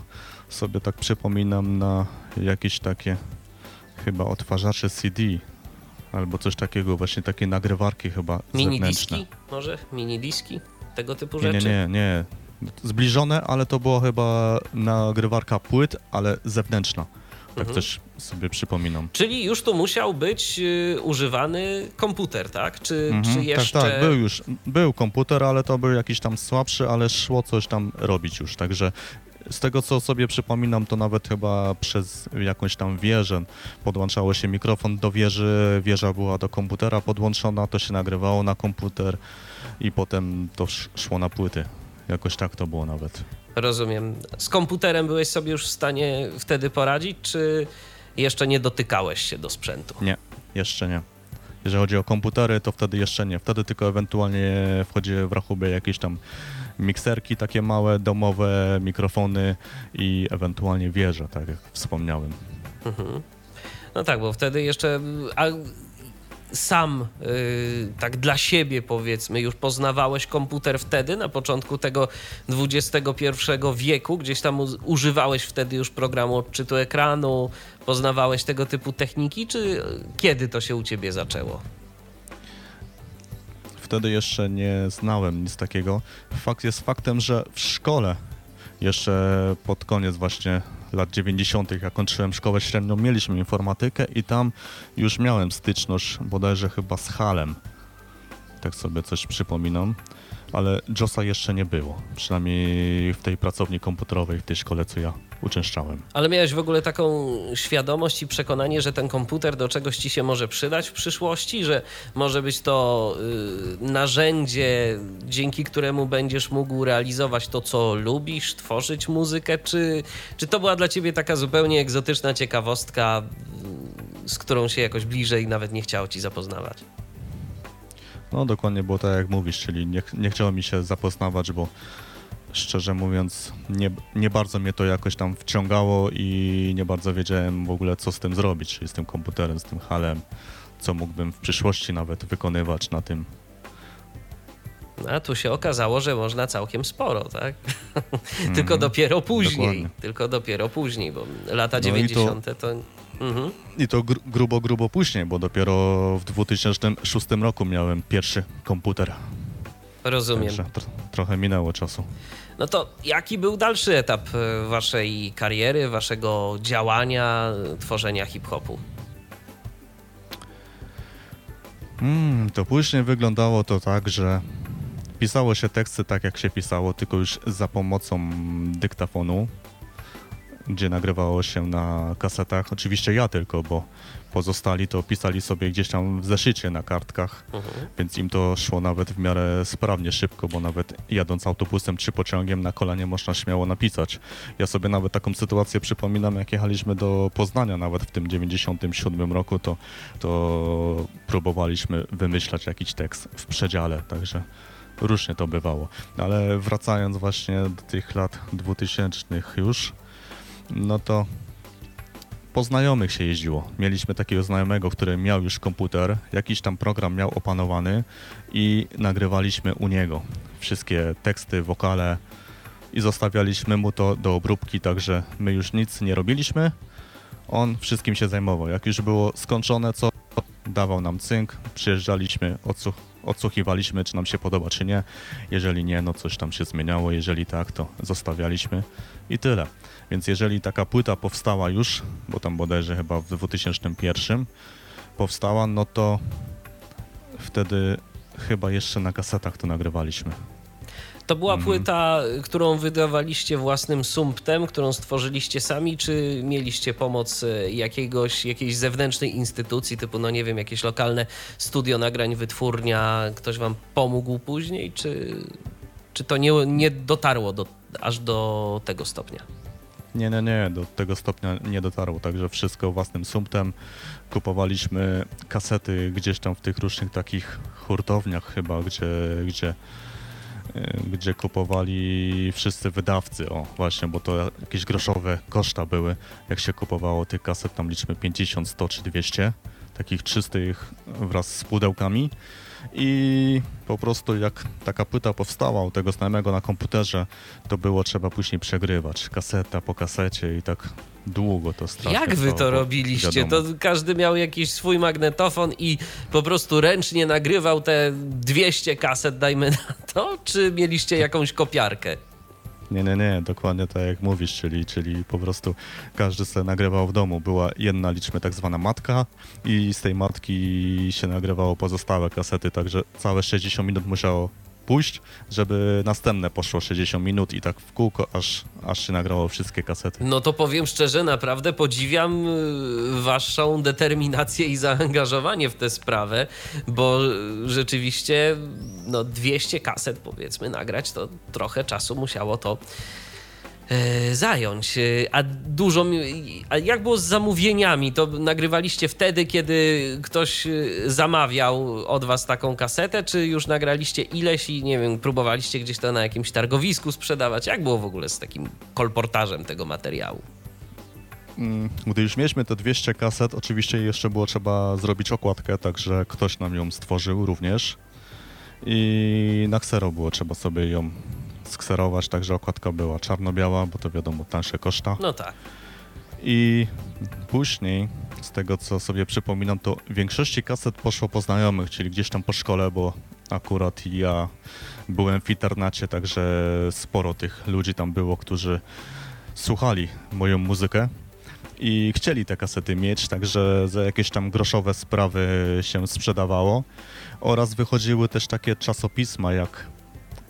sobie tak przypominam, na jakieś takie chyba odtwarzacze CD albo coś takiego, właśnie takie nagrywarki chyba Mini zewnętrzne. diski może? Mini diski? Tego typu Nie, nie, rzeczy? nie, nie. Zbliżone, ale to było chyba nagrywarka płyt, ale zewnętrzna. Tak Mhm. też sobie przypominam. Czyli już tu musiał być y, używany komputer, tak? Czy, Mhm, czy jeszcze... Tak, tak, był już, był komputer, ale to był jakiś tam słabszy, ale szło coś tam robić już, także z tego co sobie przypominam, to nawet chyba przez jakąś tam wieżę podłączało się mikrofon do wieży, wieża była do komputera podłączona, to się nagrywało na komputer i potem to sz- szło na płyty. Jakoś tak to było nawet. Rozumiem. Z komputerem byłeś sobie już w stanie wtedy poradzić, czy jeszcze nie dotykałeś się do sprzętu? Nie, jeszcze nie. Jeżeli chodzi o komputery, to wtedy jeszcze nie. Wtedy tylko ewentualnie wchodziły w rachubę jakieś tam mikserki takie małe, domowe, mikrofony i ewentualnie wieże, tak jak wspomniałem. Mhm. No tak, bo wtedy jeszcze a sam y, tak dla siebie powiedzmy już poznawałeś komputer wtedy na początku tego XXI wieku, gdzieś tam używałeś wtedy już programu odczytu ekranu, poznawałeś tego typu techniki, czy kiedy to się u ciebie zaczęło? Wtedy jeszcze nie znałem nic takiego. Fakt jest faktem, że w szkole jeszcze pod koniec właśnie lat 90., jak kończyłem szkołę średnią, mieliśmy informatykę i tam już miałem styczność bodajże chyba z HALem. tak sobie coś przypominam. Ale JOSa jeszcze nie było, przynajmniej w tej pracowni komputerowej, w tej szkole, co ja uczęszczałem. Ale miałeś w ogóle taką świadomość i przekonanie, że ten komputer do czegoś ci się może przydać w przyszłości, że może być to y, narzędzie, dzięki któremu będziesz mógł realizować to, co lubisz, tworzyć muzykę, czy, czy to była dla ciebie taka zupełnie egzotyczna ciekawostka, z którą się jakoś bliżej nawet nie chciało ci zapoznawać? No dokładnie było tak jak mówisz, czyli nie, nie chciało mi się zapoznawać, bo szczerze mówiąc nie, nie bardzo mnie to jakoś tam wciągało i nie bardzo wiedziałem w ogóle co z tym zrobić, czyli z tym komputerem, z tym halem, co mógłbym w przyszłości nawet wykonywać na tym. A tu się okazało, że można całkiem sporo, tak? tylko dopiero później. dokładnie. Tylko dopiero później, bo lata No i to- 90. to. Mhm. I to gr- grubo, grubo później, bo dopiero w 2006 roku miałem pierwszy komputer. Rozumiem. Także tr- trochę minęło czasu. No to jaki był dalszy etap e, waszej kariery, waszego działania, tworzenia hip-hopu? Mm, to później wyglądało to tak, że pisało się teksty tak jak się pisało, tylko już za pomocą dyktafonu, gdzie nagrywało się na kasetach. Oczywiście ja tylko, bo pozostali to pisali sobie gdzieś tam w zeszycie na kartkach, więc im to szło nawet w miarę sprawnie, szybko, bo nawet jadąc autobusem czy pociągiem na kolanie można śmiało napisać. Ja sobie nawet taką sytuację przypominam, jak jechaliśmy do Poznania nawet w tym 97 roku, to, to próbowaliśmy wymyślać jakiś tekst w przedziale, także różnie to bywało. Ale wracając właśnie do tych lat 2000 już, no to po znajomych się jeździło. Mieliśmy takiego znajomego, który miał już komputer, jakiś tam program miał opanowany i nagrywaliśmy u niego wszystkie teksty, wokale i zostawialiśmy mu to do obróbki, także my już nic nie robiliśmy. On wszystkim się zajmował. Jak już było skończone, co dawał nam cynk, przyjeżdżaliśmy, odsłuch odsłuchiwaliśmy, czy nam się podoba, czy nie. Jeżeli nie, no coś tam się zmieniało, jeżeli tak, to zostawialiśmy i tyle. Więc jeżeli taka płyta powstała już, bo tam bodajże chyba w 2001 powstała, no to wtedy chyba jeszcze na kasetach to nagrywaliśmy. To była Mhm. płyta, którą wydawaliście własnym sumptem, którą stworzyliście sami, czy mieliście pomoc e, jakiegoś, jakiejś zewnętrznej instytucji, typu, no nie wiem, jakieś lokalne studio nagrań, wytwórnia, ktoś wam pomógł później, czy, czy to nie, nie dotarło do, aż do tego stopnia? Nie, nie, nie, do tego stopnia nie dotarło, także wszystko własnym sumptem. Kupowaliśmy kasety gdzieś tam w tych różnych takich hurtowniach chyba, gdzie, gdzie, gdzie kupowali wszyscy wydawcy, o właśnie, bo to jakieś groszowe koszta były, jak się kupowało tych kaset, tam liczmy 50, 100 czy 200, takich czystych wraz z pudełkami. I po prostu jak taka płyta powstała u tego znajomego na komputerze, to było trzeba później przegrywać, kaseta po kasecie i tak długo to strasznie Jak wy to robiliście? wiadomo. To każdy miał jakiś swój magnetofon i po prostu ręcznie nagrywał te 200 kaset, dajmy na to, czy mieliście jakąś kopiarkę? Nie, nie, nie, dokładnie tak jak mówisz, czyli, czyli po prostu każdy sobie nagrywał w domu. Była jedna, liczmy, tak zwana matka i z tej matki się nagrywało pozostałe kasety, także całe 60 minut musiało pójść, żeby następne poszło 60 minut i tak w kółko, aż, aż się nagrało wszystkie kasety. No to powiem szczerze, naprawdę podziwiam y, waszą determinację i zaangażowanie w tę sprawę, bo rzeczywiście no 200 kaset powiedzmy nagrać, to trochę czasu musiało to zająć. E, A dużo. A jak było z zamówieniami? To nagrywaliście wtedy, kiedy ktoś e, zamawiał od was taką kasetę, czy już nagraliście ileś i nie wiem, próbowaliście gdzieś to na jakimś targowisku sprzedawać? Jak było w ogóle z takim kolportażem tego materiału? Mm, Gdy już mieliśmy te 200 kaset, oczywiście jeszcze było trzeba zrobić okładkę, także ktoś nam ją stworzył również. I na ksero było trzeba sobie ją skserować, także okładka była czarno-biała, bo to wiadomo, tańsze koszta. No tak. I później, z tego co sobie przypominam, to w większości kaset poszło po znajomych, czyli gdzieś tam po szkole, bo akurat ja byłem w internacie, także sporo tych ludzi tam było, którzy słuchali moją muzykę. i chcieli te kasety mieć, także za jakieś tam groszowe sprawy się sprzedawało. Oraz wychodziły też takie czasopisma jak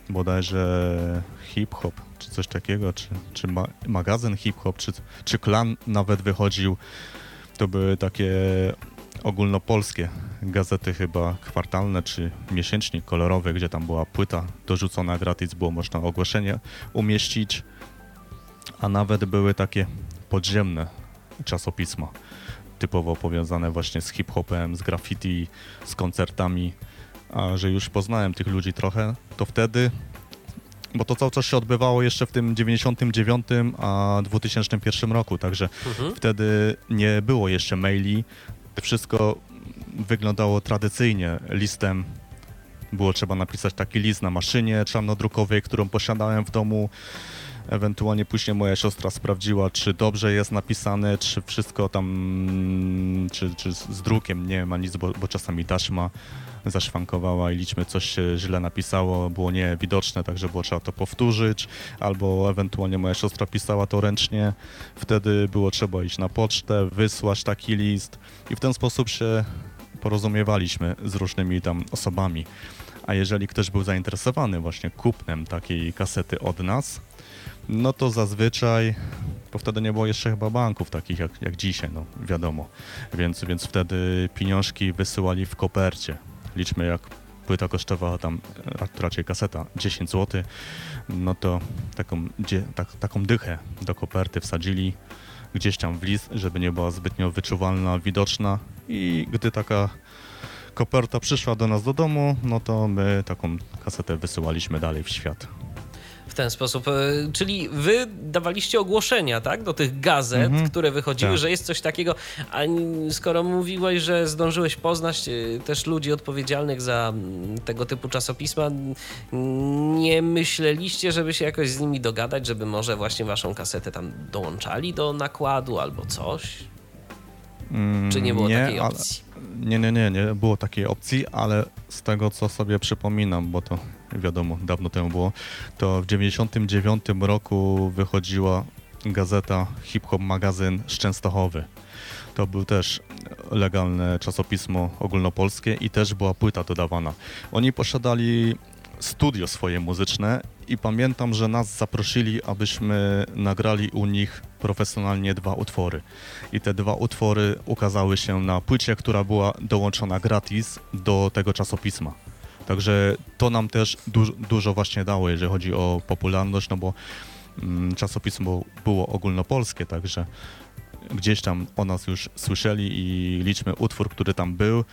bodajże hip-hop, czy coś takiego, czy, czy ma, magazyn hip-hop, czy, czy klan nawet wychodził. To były takie ogólnopolskie gazety chyba kwartalne czy miesięcznik kolorowy, gdzie tam była płyta dorzucona gratis, było można ogłoszenie umieścić, a nawet były takie podziemne czasopisma, typowo powiązane właśnie z hip-hopem, z graffiti, z koncertami, a że już poznałem tych ludzi trochę, to wtedy bo to cały czas się odbywało jeszcze w tym 99 a 2001 roku, także Mhm. wtedy nie było jeszcze maili. Wszystko wyglądało tradycyjnie listem. Było trzeba napisać taki list na maszynie czarnodrukowej, którą posiadałem w domu. Ewentualnie później moja siostra sprawdziła, czy dobrze jest napisane, czy wszystko tam, czy, czy z drukiem nie ma nic, bo, bo czasami taśma zaszwankowała i liczmy coś źle napisało, było niewidoczne, także było trzeba to powtórzyć, albo ewentualnie moja siostra pisała to ręcznie, wtedy było trzeba iść na pocztę, wysłać taki list i w ten sposób się porozumiewaliśmy z różnymi tam osobami. A jeżeli ktoś był zainteresowany właśnie kupnem takiej kasety od nas, no to zazwyczaj, bo wtedy nie było jeszcze chyba banków takich jak, jak dzisiaj, no wiadomo, więc, więc wtedy pieniążki wysyłali w kopercie. Liczmy jak płyta kosztowała tam, a raczej kaseta, 10 zł, no to taką, tak, taką dychę do koperty wsadzili gdzieś tam w list, żeby nie była zbytnio wyczuwalna, widoczna i gdy taka koperta przyszła do nas do domu, no to my taką kasetę wysyłaliśmy dalej w świat. W ten sposób. e, Czyli wy dawaliście ogłoszenia, tak? Do tych gazet, Mhm. które wychodziły, Tak. że jest coś takiego. A skoro mówiłeś, że zdążyłeś poznać e, też ludzi odpowiedzialnych za mm, tego typu czasopisma, nie myśleliście, żeby się jakoś z nimi dogadać, żeby może właśnie waszą kasetę tam dołączali do nakładu albo coś? Mm, Czy nie było takiej ale- opcji? Nie, nie, nie, nie było takiej opcji, ale z tego co sobie przypominam, bo to wiadomo, dawno temu było, to w 99 roku wychodziła gazeta Hip Hop Magazyn z Częstochowy. To był też legalne czasopismo ogólnopolskie i też była płyta dodawana. Oni posiadali studio swoje muzyczne i pamiętam, że nas zaprosili, abyśmy nagrali u nich profesjonalnie dwa utwory. I te dwa utwory ukazały się na płycie, która była dołączona gratis do tego czasopisma. Także to nam też du- dużo właśnie dało, jeżeli chodzi o popularność, no bo mm, czasopismo było ogólnopolskie, także gdzieś tam o nas już słyszeli i liczmy utwór, który tam był,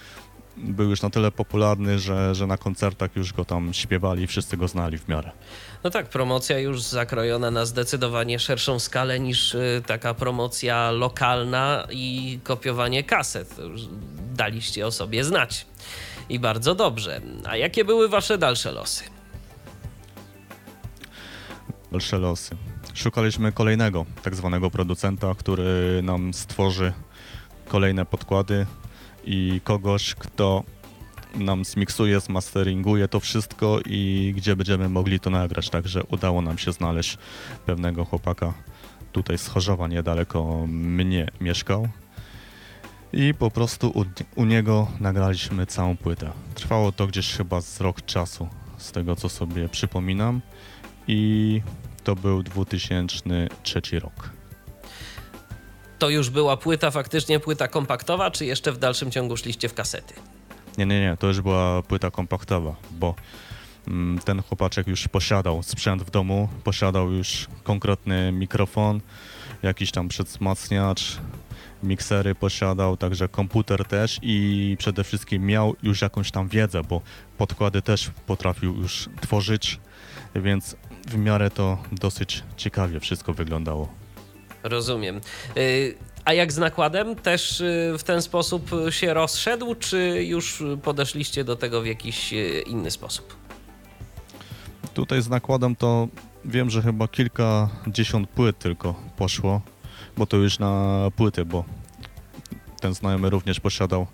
był już na tyle popularny, że, że na koncertach już go tam śpiewali i wszyscy go znali w miarę. No tak, promocja już zakrojona na zdecydowanie szerszą skalę niż y, taka promocja lokalna i kopiowanie kaset. Już Daliście o sobie znać. I bardzo dobrze. A jakie były wasze dalsze losy? Dalsze losy. Szukaliśmy kolejnego tak zwanego producenta, który nam stworzy kolejne podkłady i kogoś, kto nam zmiksuje, zmasteringuje to wszystko i gdzie będziemy mogli to nagrać. Także udało nam się znaleźć pewnego chłopaka tutaj z Chorzowa, niedaleko mnie mieszkał. I po prostu u, u niego nagraliśmy całą płytę. Trwało to gdzieś chyba z rok czasu, z tego co sobie przypominam. I to był 2003 rok. To już była płyta, faktycznie płyta kompaktowa, czy jeszcze w dalszym ciągu szliście w kasety? Nie, nie, nie, to już była płyta kompaktowa, bo mm, ten chłopaczek już posiadał sprzęt w domu, posiadał już konkretny mikrofon, jakiś tam przedwzmacniacz, miksery posiadał, także komputer też i przede wszystkim miał już jakąś tam wiedzę, bo podkłady też potrafił już tworzyć, więc w miarę to dosyć ciekawie wszystko wyglądało. Rozumiem. Y, A jak z nakładem? Też y, w ten sposób się rozszedł, czy już podeszliście do tego w jakiś y, inny sposób? Tutaj z nakładem to wiem, że chyba kilkadziesiąt płyt tylko poszło, bo to już na płyty, bo ten znajomy również posiadał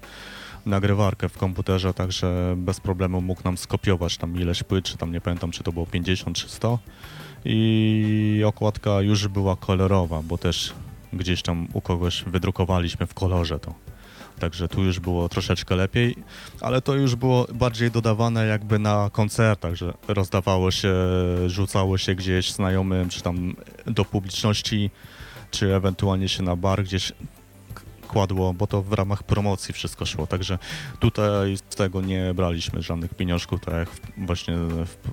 nagrywarkę w komputerze, także bez problemu mógł nam skopiować tam ileś płyt, czy tam nie pamiętam, czy to było 50 czy 100 i okładka już była kolorowa, bo też gdzieś tam u kogoś wydrukowaliśmy w kolorze to. Także tu już było troszeczkę lepiej, ale to już było bardziej dodawane jakby na koncertach, że rozdawało się, rzucało się gdzieś znajomym, czy tam do publiczności, czy ewentualnie się na bar gdzieś k- kładło, bo to w ramach promocji wszystko szło. Także tutaj z tego nie braliśmy żadnych pieniążków, tak jak właśnie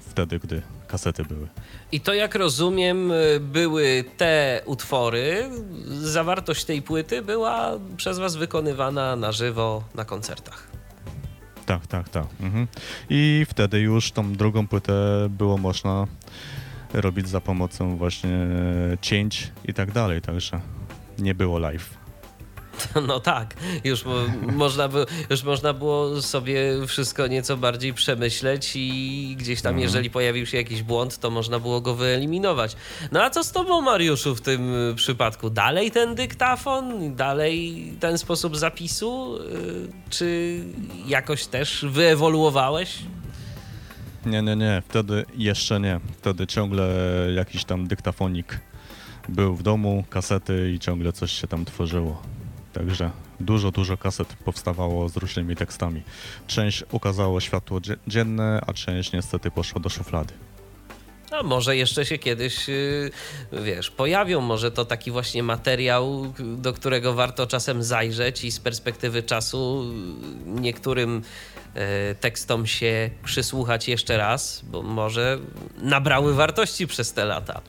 wtedy, gdy kasety były. I to, jak rozumiem, y, były te utwory, zawartość tej płyty była przez was wykonywana na żywo na koncertach. Tak, tak, tak. Mhm. I wtedy już tą drugą płytę było można robić za pomocą właśnie cięć i tak dalej, także nie było live. No tak, już, mo, można by, już można było sobie wszystko nieco bardziej przemyśleć i gdzieś tam, jeżeli pojawił się jakiś błąd, to można było go wyeliminować. No a co z tobą, Mariuszu, w tym y, przypadku? Dalej ten dyktafon? Dalej ten sposób zapisu? Y, Czy jakoś też wyewoluowałeś? Nie, nie, nie, wtedy jeszcze nie. Wtedy ciągle jakiś tam dyktafonik był w domu, kasety i ciągle coś się tam tworzyło. Także dużo, dużo kaset powstawało z różnymi tekstami. Część ukazało światło dzie- dzienne, a część niestety poszła do szuflady. A może jeszcze się kiedyś, y, wiesz, pojawią. Może to taki właśnie materiał, do którego warto czasem zajrzeć i z perspektywy czasu niektórym y, tekstom się przysłuchać jeszcze raz, bo może nabrały wartości przez te lata.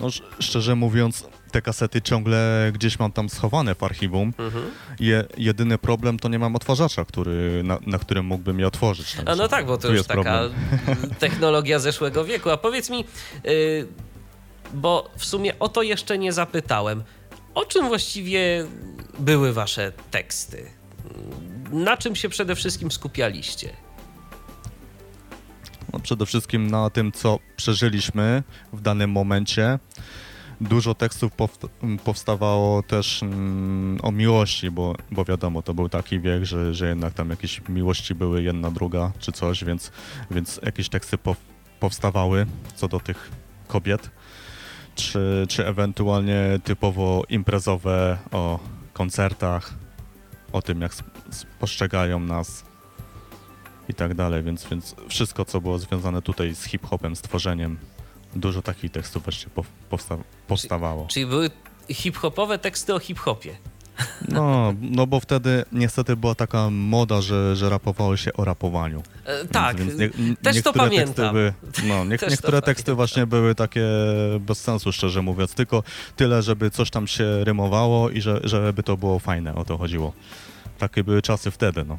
No, sz- szczerze mówiąc, te kasety ciągle gdzieś mam tam schowane w archiwum. Je, jedyny problem to nie mam odtwarzacza, który, na, na którym mógłbym je otworzyć. A no tak, bo to już jest taka problem. technologia zeszłego wieku. A powiedz mi, y, bo w sumie o to jeszcze nie zapytałem. O czym właściwie były wasze teksty? Na czym się przede wszystkim skupialiście? No, przede wszystkim na tym, co przeżyliśmy w danym momencie. Dużo tekstów powstawało też mm, o miłości, bo, bo wiadomo, to był taki wiek, że, że jednak tam jakieś miłości były jedna, druga czy coś, więc, więc jakieś teksty pow- powstawały co do tych kobiet, czy, czy ewentualnie typowo imprezowe o koncertach, o tym, jak spostrzegają nas i tak dalej, więc, więc wszystko, co było związane tutaj z hip-hopem, z tworzeniem, dużo takich tekstów właśnie pow- powsta- powstawało. Czyli były hip-hopowe teksty o hip-hopie. No, no bo wtedy niestety była taka moda, że, że rapowało się o rapowaniu. E, tak, Więc, więc nie, też to pamiętam. Były, no, nie, Też niektóre teksty pamiętam. właśnie były takie bez sensu, szczerze mówiąc, tylko tyle, żeby coś tam się rymowało i że, żeby to było fajne, o to chodziło. Takie były czasy wtedy, no.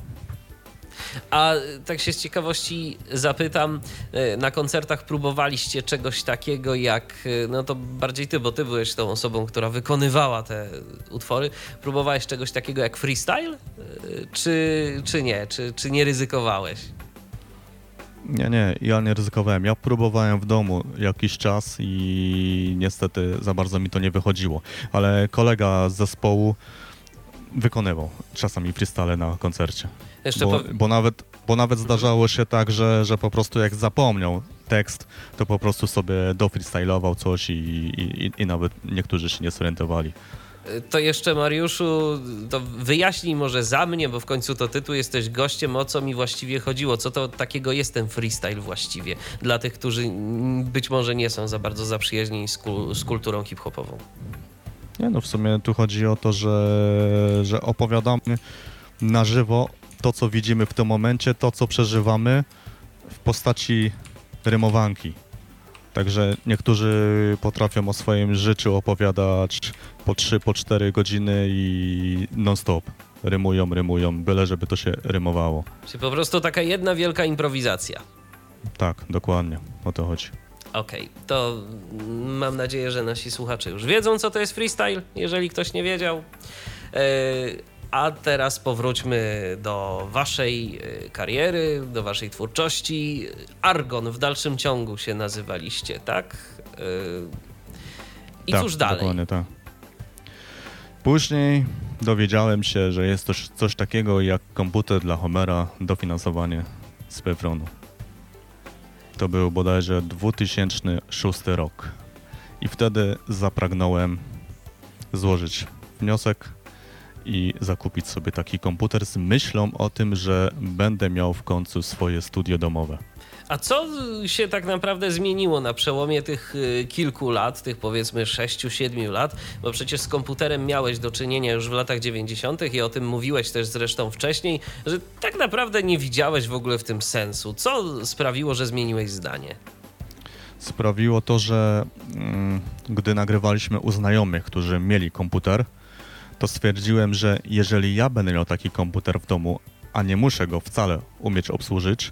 A tak się z ciekawości zapytam, e, na koncertach próbowaliście czegoś takiego jak, e, no to bardziej ty, bo ty byłeś tą osobą, która wykonywała te utwory. Próbowałeś czegoś takiego jak freestyle? E, Czy, czy nie? Czy, czy nie ryzykowałeś? Nie, nie, ja nie ryzykowałem. Ja próbowałem w domu jakiś czas i niestety za bardzo mi to nie wychodziło. Ale kolega z zespołu wykonywał czasami freestyle na koncercie. Jeszcze Bo, po... bo, nawet, bo nawet zdarzało się tak, że, że po prostu jak zapomniał tekst, to po prostu sobie dofreestylował coś i, i, i- i nawet niektórzy się nie zorientowali. To jeszcze Mariuszu, to wyjaśnij może za mnie, bo w końcu to ty tu jesteś gościem, o co mi właściwie chodziło, co to takiego jest ten freestyle właściwie, dla tych, którzy być może nie są za bardzo zaprzyjaźnieni z, kul- z kulturą hip-hopową. Nie no, w sumie tu chodzi o to, że, że opowiadamy na żywo to, co widzimy w tym momencie, to, co przeżywamy w postaci rymowanki. Także niektórzy potrafią o swoim życiu opowiadać po 3, po 4 godziny i non-stop. Rymują, rymują, byle żeby to się rymowało. Czyli po prostu taka jedna wielka improwizacja. Tak, dokładnie, o to chodzi. Okej, to mm, mam nadzieję, że nasi słuchacze już wiedzą, co to jest freestyle, jeżeli ktoś nie wiedział. E, A teraz powróćmy do waszej e, kariery, do waszej twórczości. Argon w dalszym ciągu się nazywaliście, tak? E, I tak, cóż dalej? Dokładnie tak. Później dowiedziałem się, że jest coś, coś takiego jak komputer dla Homera, dofinansowanie z Pefronu. To był bodajże 2006 rok. I wtedy zapragnąłem złożyć wniosek i zakupić sobie taki komputer z myślą o tym, że będę miał w końcu swoje studio domowe. A co się tak naprawdę zmieniło na przełomie tych y, kilku lat, tych powiedzmy 6-7 lat? Bo przecież z komputerem miałeś do czynienia już w latach 90. i o tym mówiłeś też zresztą wcześniej, że tak naprawdę nie widziałeś w ogóle w tym sensu. Co sprawiło, że zmieniłeś zdanie? Sprawiło to, że mm, gdy nagrywaliśmy u znajomych, którzy mieli komputer, to stwierdziłem, że jeżeli ja będę miał taki komputer w domu, a nie muszę go wcale umieć obsłużyć,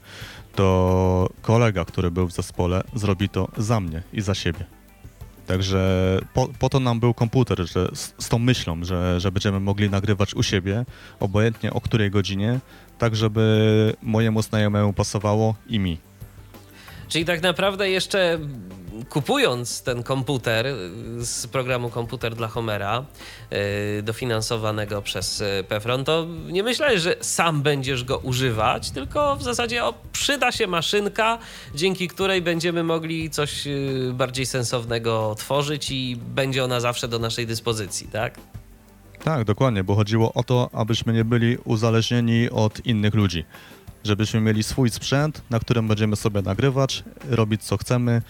to kolega, który był w zespole, zrobi to za mnie i za siebie. Także po, po to nam był komputer, że z, z tą myślą, że, że będziemy mogli nagrywać u siebie, obojętnie o której godzinie, tak żeby mojemu znajomemu pasowało i mi. Czyli tak naprawdę jeszcze kupując ten komputer z programu Komputer dla Homera, y, dofinansowanego przez y, Pefron, to nie myślałeś, że sam będziesz go używać, tylko w zasadzie o, przyda się maszynka, dzięki której będziemy mogli coś bardziej sensownego tworzyć i będzie ona zawsze do naszej dyspozycji, tak? Tak, dokładnie, bo chodziło o to, abyśmy nie byli uzależnieni od innych ludzi. Żebyśmy mieli swój sprzęt, na którym będziemy sobie nagrywać, robić co chcemy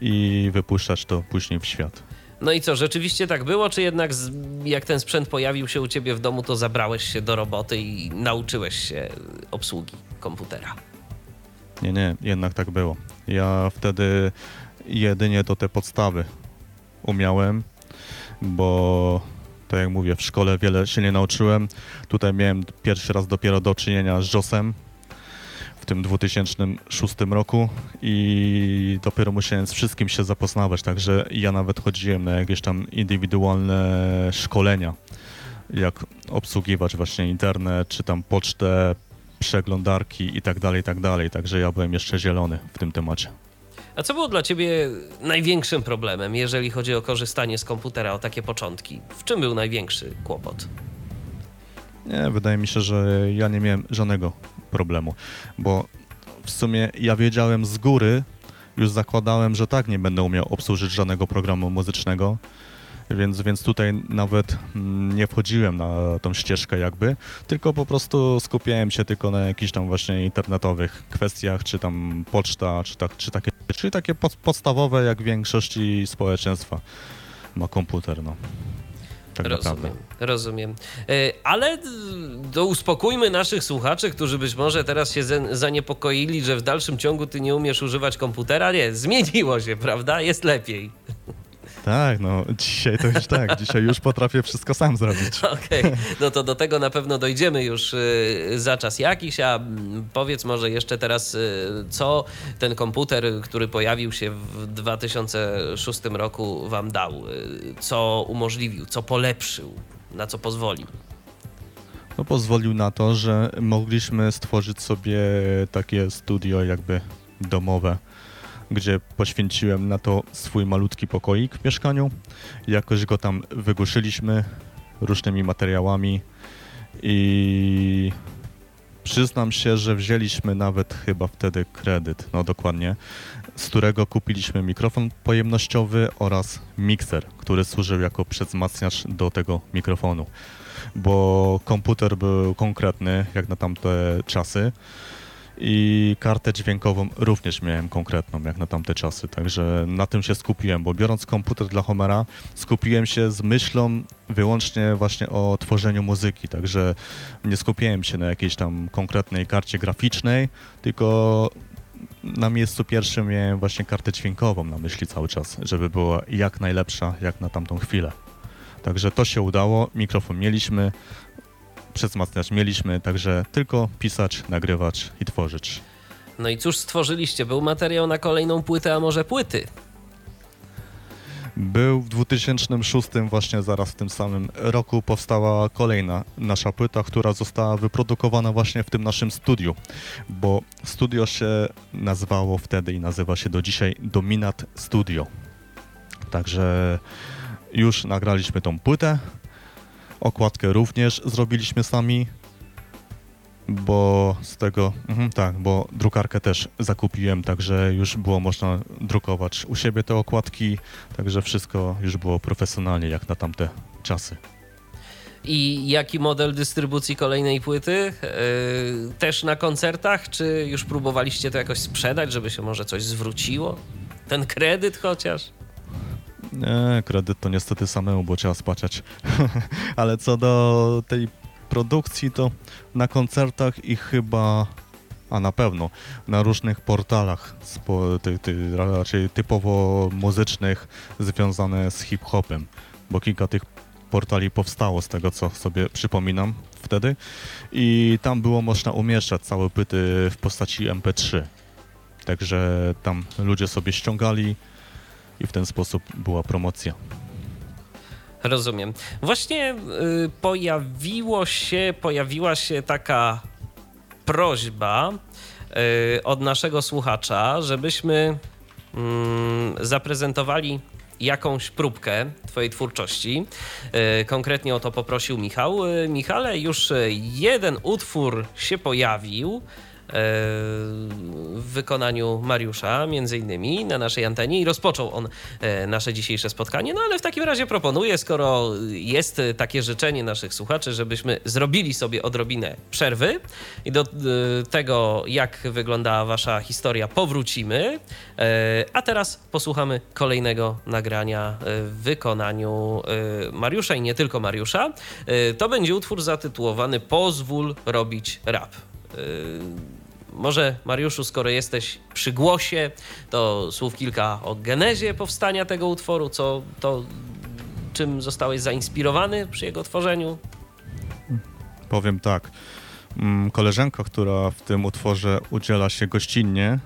i wypuszczać to później w świat. No i co, rzeczywiście tak było, czy jednak z, jak ten sprzęt pojawił się u ciebie w domu, to zabrałeś się do roboty i nauczyłeś się obsługi komputera? Nie, nie, jednak tak było. Ja wtedy jedynie to te podstawy umiałem, bo tak jak mówię, w szkole wiele się nie nauczyłem. Tutaj miałem pierwszy raz dopiero do czynienia z JOSem, w tym 2006 roku i dopiero musiałem z wszystkim się zapoznawać, także ja nawet chodziłem na jakieś tam indywidualne szkolenia, jak obsługiwać właśnie internet, czy tam pocztę, przeglądarki i tak dalej, i tak dalej, także ja byłem jeszcze zielony w tym temacie. A co było dla ciebie największym problemem, jeżeli chodzi o korzystanie z komputera, o takie początki? W czym był największy kłopot? Nie, wydaje mi się, że ja nie miałem żadnego problemu, bo w sumie ja wiedziałem z góry, już zakładałem, że tak nie będę umiał obsłużyć żadnego programu muzycznego, więc, więc tutaj nawet mm, nie wchodziłem na tą ścieżkę jakby, tylko po prostu skupiałem się tylko na jakichś tam właśnie internetowych kwestiach, czy tam poczta, czy, tak, czy takie, czy takie pod, podstawowe jak większości społeczeństwa ma komputer, no. Tak rozumiem, naprawdę. rozumiem. E, ale to uspokójmy naszych słuchaczy, którzy być może teraz się zaniepokoili, że w dalszym ciągu ty nie umiesz używać komputera. Nie, zmieniło się, prawda? Jest lepiej. Tak, no dzisiaj to już tak, dzisiaj już potrafię wszystko sam zrobić. Okej, okay. no to do tego na pewno dojdziemy już y, za czas jakiś, a mm, powiedz może jeszcze teraz, y, co ten komputer, który pojawił się w 2006 roku wam dał, y, co umożliwił, co polepszył, na co pozwolił? No pozwolił na to, że mogliśmy stworzyć sobie takie studio jakby domowe, gdzie poświęciłem na to swój malutki pokoik w mieszkaniu. Jakoś go tam wygłuszyliśmy różnymi materiałami i przyznam się, że wzięliśmy nawet chyba wtedy kredyt, no dokładnie, z którego kupiliśmy mikrofon pojemnościowy oraz mikser, który służył jako przezmacniacz do tego mikrofonu, bo komputer był konkretny jak na tamte czasy i kartę dźwiękową również miałem konkretną, jak na tamte czasy, także na tym się skupiłem, bo biorąc komputer dla Homera, skupiłem się z myślą wyłącznie właśnie o tworzeniu muzyki, także nie skupiłem się na jakiejś tam konkretnej karcie graficznej, tylko na miejscu pierwszym miałem właśnie kartę dźwiękową na myśli cały czas, żeby była jak najlepsza, jak na tamtą chwilę. Także to się udało, mikrofon mieliśmy, przezmacniacz mieliśmy, także tylko pisać, nagrywać i tworzyć. No i cóż stworzyliście? Był materiał na kolejną płytę, a może płyty? Był w 2006 właśnie zaraz w tym samym roku powstała kolejna nasza płyta, która została wyprodukowana właśnie w tym naszym studiu, bo studio się nazywało wtedy i nazywa się do dzisiaj Dominat Studio. Także już nagraliśmy tą płytę, Okładkę również zrobiliśmy sami. bo z tego, mhm, tak, bo drukarkę też zakupiłem, także już było można drukować u siebie te okładki, także wszystko już było profesjonalnie jak na tamte czasy. I jaki model dystrybucji kolejnej płyty? Yy, też na koncertach, czy już próbowaliście to jakoś sprzedać, żeby się może coś zwróciło? Ten kredyt chociaż? Nie, kredyt to niestety samemu, bo trzeba spłacić. Ale co do tej produkcji, to na koncertach i chyba, a na pewno, na różnych portalach, spo, ty, ty, raczej typowo muzycznych, związane z hip-hopem, bo kilka tych portali powstało z tego, co sobie przypominam wtedy i tam było można umieszczać całe płyty w postaci MP3. Także tam ludzie sobie ściągali i w ten sposób była promocja. Rozumiem. Właśnie y, pojawiło się, pojawiła się taka prośba y, od naszego słuchacza, żebyśmy mm, zaprezentowali jakąś próbkę Twojej twórczości. Y, Konkretnie o to poprosił Michał. Y, Michale, już y, jeden utwór się pojawił y, w wykonaniu Mariusza, między innymi na naszej antenie i rozpoczął on e, nasze dzisiejsze spotkanie. No ale w takim razie proponuję, skoro jest e, takie życzenie naszych słuchaczy, żebyśmy zrobili sobie odrobinę przerwy i do e, tego, jak wyglądała wasza historia, powrócimy. E, A teraz posłuchamy kolejnego nagrania e, w wykonaniu e, Mariusza i nie tylko Mariusza. E, To będzie utwór zatytułowany Pozwól robić rap. Może Mariuszu, skoro jesteś przy głosie, to słów kilka o genezie powstania tego utworu, co to czym zostałeś zainspirowany przy jego tworzeniu? Powiem tak. mm, Koleżanka, która w tym utworze udziela się gościnnie,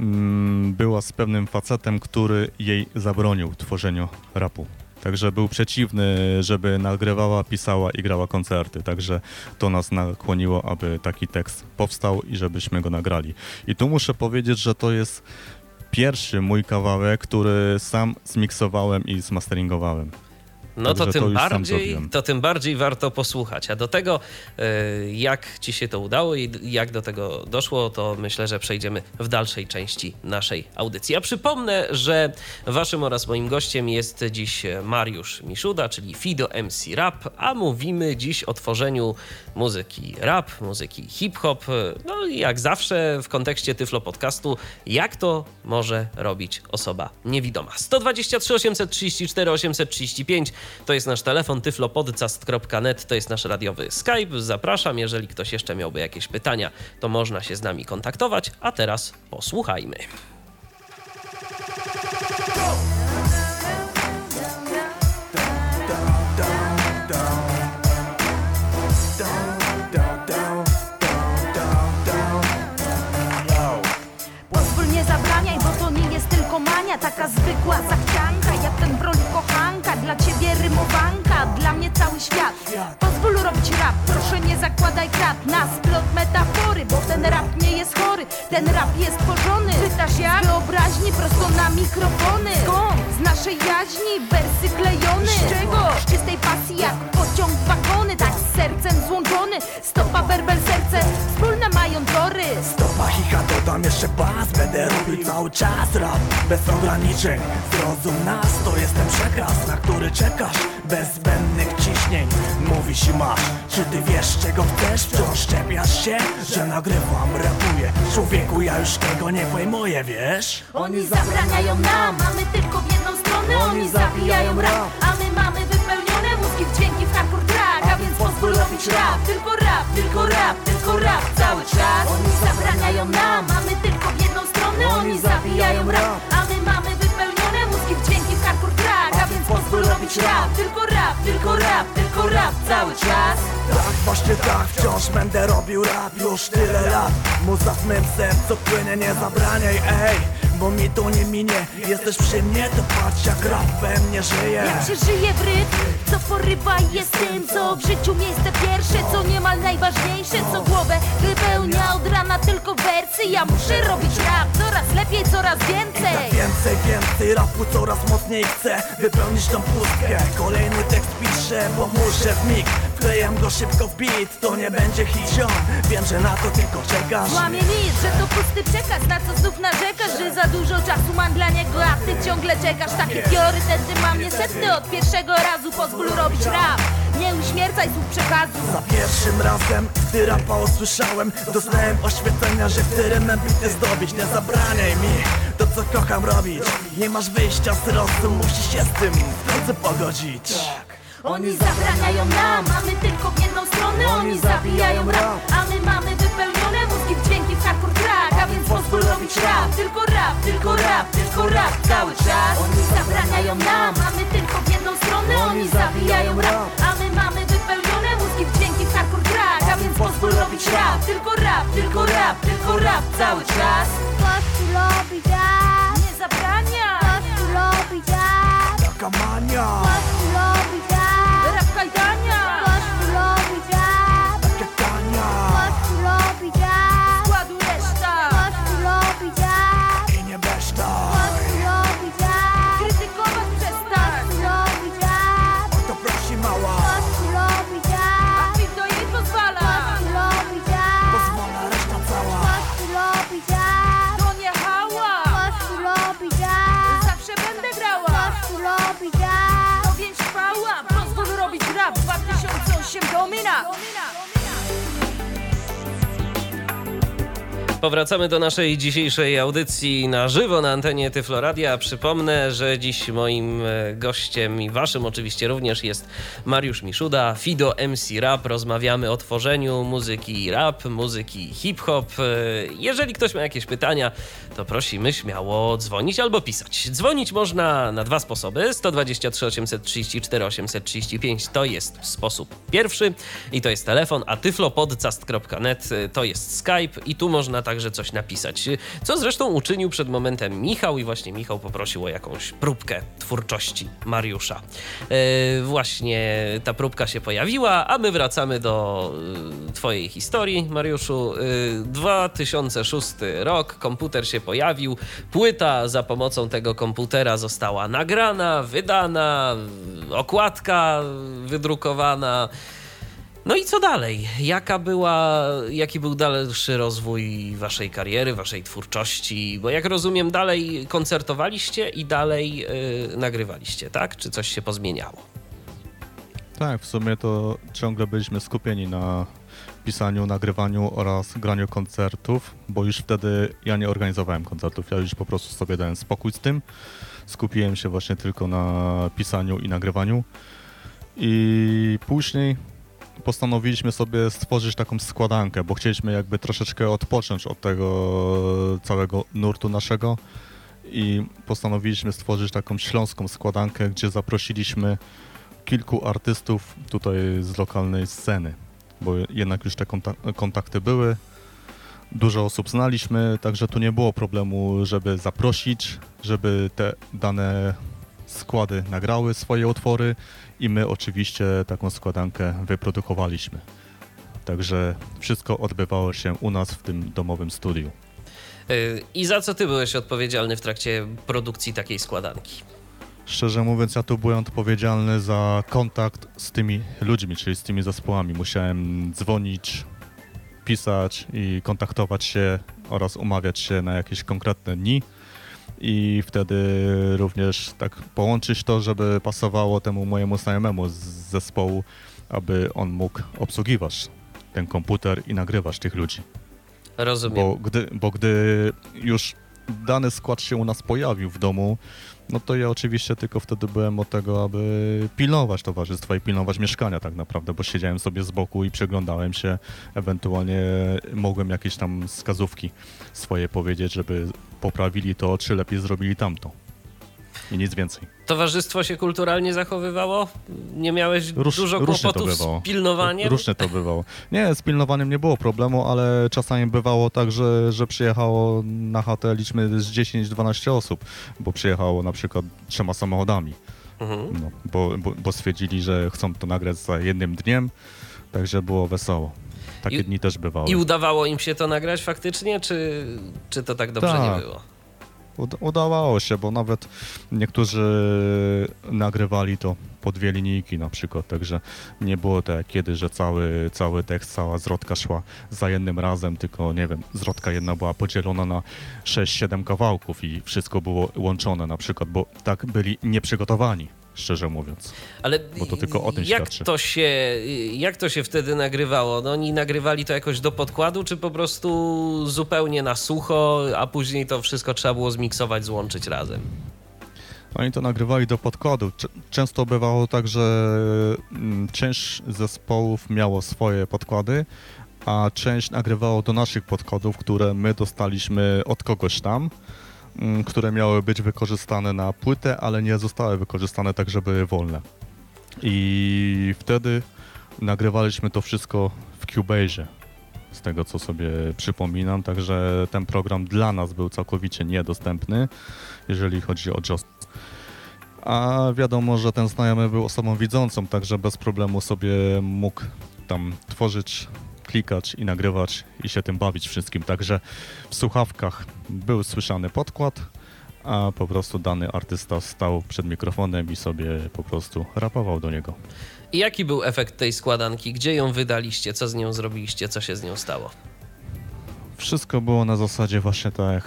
mm, była z pewnym facetem, który jej zabronił tworzeniu rapu. Także był przeciwny, żeby nagrywała, pisała i grała koncerty. Także to nas nakłoniło, aby taki tekst powstał i żebyśmy go nagrali. I tu muszę powiedzieć, że to jest pierwszy mój kawałek, który sam zmiksowałem i zmasteringowałem. No to tym to bardziej, to tym bardziej warto posłuchać. A do tego, e, jak ci się to udało i jak do tego doszło, to myślę, że przejdziemy w dalszej części naszej audycji. Ja przypomnę, że waszym oraz moim gościem jest dziś Mariusz Miszuda, czyli Fido MC Rap, a mówimy dziś o tworzeniu muzyki rap, muzyki hip-hop. No i jak zawsze w kontekście Tyflo Podcastu, jak to może robić osoba niewidoma. 123 834 835 to jest nasz telefon, tyflopodcast.net to jest nasz radiowy Skype. Zapraszam, jeżeli ktoś jeszcze miałby jakieś pytania, to można się z nami kontaktować, a teraz posłuchajmy. Nie zabraniaj, Dla ciebie rymowanka, dla mnie cały świat Pozwól robić rap, proszę nie zakładaj krat Na splot metafory, bo ten rap nie jest chory Ten rap jest tworzony, pytasz jak? Wyobraźni prosto na mikrofony Skąd? Z naszej jaźni, wersy klejony Z czego? Z czystej pasji jak pociąg wagony Tak z sercem złączony, stopa, werbel, serce Wspólne mają tory. Stopa chicha dodam jeszcze bas Będę robił cały czas. Rap Bez ograniczeń Zrozum nas, to jest ten przekaz Na który czekasz. Bez zbędnych ciśnień Mówisz i masz. Czy ty wiesz czego chcesz? Wciąż szczepiasz się Że nagrywam, rapuję. Człowieku ja już tego nie pojmuję, wiesz? Oni zabraniają nam, mamy tylko w jedną stronę. Oni zabijają rap, a my mamy wypełnione mózgi w hardcore track A więc pozwól robić rap, tylko rap, tylko rap, tylko rap cały czas. Oni zabraniają nam, mamy tylko w jedną stronę. Oni zabijają rap, a my mamy wypełnione mózgi w dźwięki w hardcore track A więc pozwól robić rap, tylko rap, tylko rap, tylko rap cały czas. Tak, właśnie tak, wciąż będę robił rap już tyle lat. Muza w mym sercu płynie, nie zabraniaj, ej. Bo mi to nie minie, jesteś przy mnie, to patrz jak rap we mnie żyje. Jak się żyje w rytm, co porywa jest tym Co w życiu miejsce pierwsze, co niemal najważniejsze Co głowę wypełnia od rana tylko wersy. Ja muszę robić rap coraz lepiej, coraz więcej. Tak więcej, więcej rapu coraz mocniej chcę Wypełnić tą pustkę. Kolejny tekst piszę, bo muszę w mig W Wklejam go szybko w beat, to nie będzie hit ziom. Wiem, że na to tylko czekasz. Złamie nic, że to pusty przekaz Na co znów narzekasz, że za dużo czasu mam dla niego A ty ciągle czekasz, takie priorytety mam niestety Od pierwszego razu pozwól robić rap. Nie uśmiercaj słów przekazu Za pierwszym razem, gdy rapa usłyszałem Dostałem oświecenia, że chcę rymem bity zdobyć. Nie zabraniaj mi to co kocham robić. Nie masz wyjścia z rozum, musisz się z tym w końcu pogodzić Oni zabraniają nam, a my tylko w jedną stronę. Oni zabijają rap, a my mamy wypełnione mózgi w dźwięki w hardcore track. A więc pozwól robić rap, tylko rap, tylko rap, tylko rap cały czas. Oni zabraniają nam, a my tylko w jedną stronę. Oni zabijają rap, a my mamy wypełnione mózgi w dźwięki w hardcore track. A więc pozwól robić rap, tylko rap, tylko rap, tylko rap cały czas. Kościół robi jazz, Nie zabrania, Kościół robi jazz, Taka mania, Powracamy do naszej dzisiejszej audycji na żywo na antenie Tyfloradia. Przypomnę, że dziś moim e, gościem i waszym oczywiście również jest Mariusz Miszuda, Fido MC Rap. Rozmawiamy o tworzeniu muzyki rap, muzyki hip-hop. E, Jeżeli ktoś ma jakieś pytania, to prosimy śmiało dzwonić albo pisać. Dzwonić można na dwa sposoby. 123 834 835 to jest sposób pierwszy i to jest telefon, a tyflopodcast.net y, to jest Skype i tu można także coś napisać. Co zresztą uczynił przed momentem Michał i właśnie Michał poprosił o jakąś próbkę twórczości Mariusza. E, właśnie ta próbka się pojawiła, a my wracamy do y, twojej historii, Mariuszu. Y, 2006 rok, komputer się pojawił, płyta za pomocą tego komputera została nagrana, wydana, okładka wydrukowana. No i co dalej? Jaka była, jaki był dalszy rozwój waszej kariery, waszej twórczości? Bo jak rozumiem, dalej koncertowaliście i dalej yy, nagrywaliście, tak? Czy coś się pozmieniało? Tak, w sumie to ciągle byliśmy skupieni na pisaniu, nagrywaniu oraz graniu koncertów, bo już wtedy ja nie organizowałem koncertów, ja już po prostu sobie dałem spokój z tym. Skupiłem się właśnie tylko na pisaniu i nagrywaniu. I później postanowiliśmy sobie stworzyć taką składankę, bo chcieliśmy jakby troszeczkę odpocząć od tego całego nurtu naszego i postanowiliśmy stworzyć taką śląską składankę, gdzie zaprosiliśmy kilku artystów tutaj z lokalnej sceny, bo jednak już te konta- kontakty były. Dużo osób znaliśmy, także tu nie było problemu, żeby zaprosić, żeby te dane składy nagrały swoje utwory i my oczywiście taką składankę wyprodukowaliśmy. Także wszystko odbywało się u nas w tym domowym studiu. Yy, I za co ty byłeś odpowiedzialny w trakcie produkcji takiej składanki? Szczerze mówiąc, ja tu byłem odpowiedzialny za kontakt z tymi ludźmi, czyli z tymi zespołami. Musiałem dzwonić, pisać i kontaktować się oraz umawiać się na jakieś konkretne dni i wtedy również tak połączyć to, żeby pasowało temu mojemu znajomemu z zespołu, aby on mógł obsługiwać ten komputer i nagrywać tych ludzi. Rozumiem. Bo gdy, bo gdy już dany skład się u nas pojawił w domu, no to ja oczywiście tylko wtedy byłem od tego, aby pilnować towarzystwa i pilnować mieszkania tak naprawdę, bo siedziałem sobie z boku i przeglądałem się, ewentualnie mogłem jakieś tam wskazówki swoje powiedzieć, żeby poprawili to, czy lepiej zrobili tamto. I nic więcej. Towarzystwo się kulturalnie zachowywało? Nie miałeś Róż- dużo kłopotów z pilnowaniem? Różnie to bywało. Nie, z pilnowaniem nie było problemu, ale czasami bywało tak, że, że przyjechało na chatę liczmy z 10-12 osób, bo przyjechało na przykład trzema samochodami. Mhm. No, bo, bo, bo stwierdzili, że chcą to nagrać za jednym dniem, także było wesoło. Takie I- dni też bywały. I udawało im się to nagrać faktycznie, czy, czy to tak dobrze Tak. nie było? Ud- udawało się, bo nawet niektórzy nagrywali to po dwie linijki na przykład, także nie było tak kiedy, że cały, cały tekst, cała zwrotka szła za jednym razem, tylko nie wiem, zwrotka jedna była podzielona na 6-7 kawałków i wszystko było łączone na przykład, bo tak byli nieprzygotowani, szczerze mówiąc. Ale Bo to tylko o tym jak świadczy. to, się, jak to się wtedy nagrywało? No, oni nagrywali to jakoś do podkładu, czy po prostu zupełnie na sucho, a później to wszystko trzeba było zmiksować, złączyć razem? Oni to nagrywali do podkładu. Często bywało tak, że mm, część zespołów miało swoje podkłady, a część nagrywało do naszych podkładów, które my dostaliśmy od kogoś tam, które miały być wykorzystane na płytę, ale nie zostały wykorzystane tak, żeby były wolne. I wtedy nagrywaliśmy to wszystko w Cubase. Z tego co sobie przypominam, także ten program dla nas był całkowicie niedostępny, jeżeli chodzi o JOS. A wiadomo, że ten znajomy był osobą widzącą, także bez problemu sobie mógł tam tworzyć, klikać i nagrywać i się tym bawić wszystkim. Także w słuchawkach był słyszany podkład, a po prostu dany artysta stał przed mikrofonem i sobie po prostu rapował do niego. I jaki był efekt tej składanki? Gdzie ją wydaliście? Co z nią zrobiliście? Co się z nią stało? Wszystko było na zasadzie właśnie tak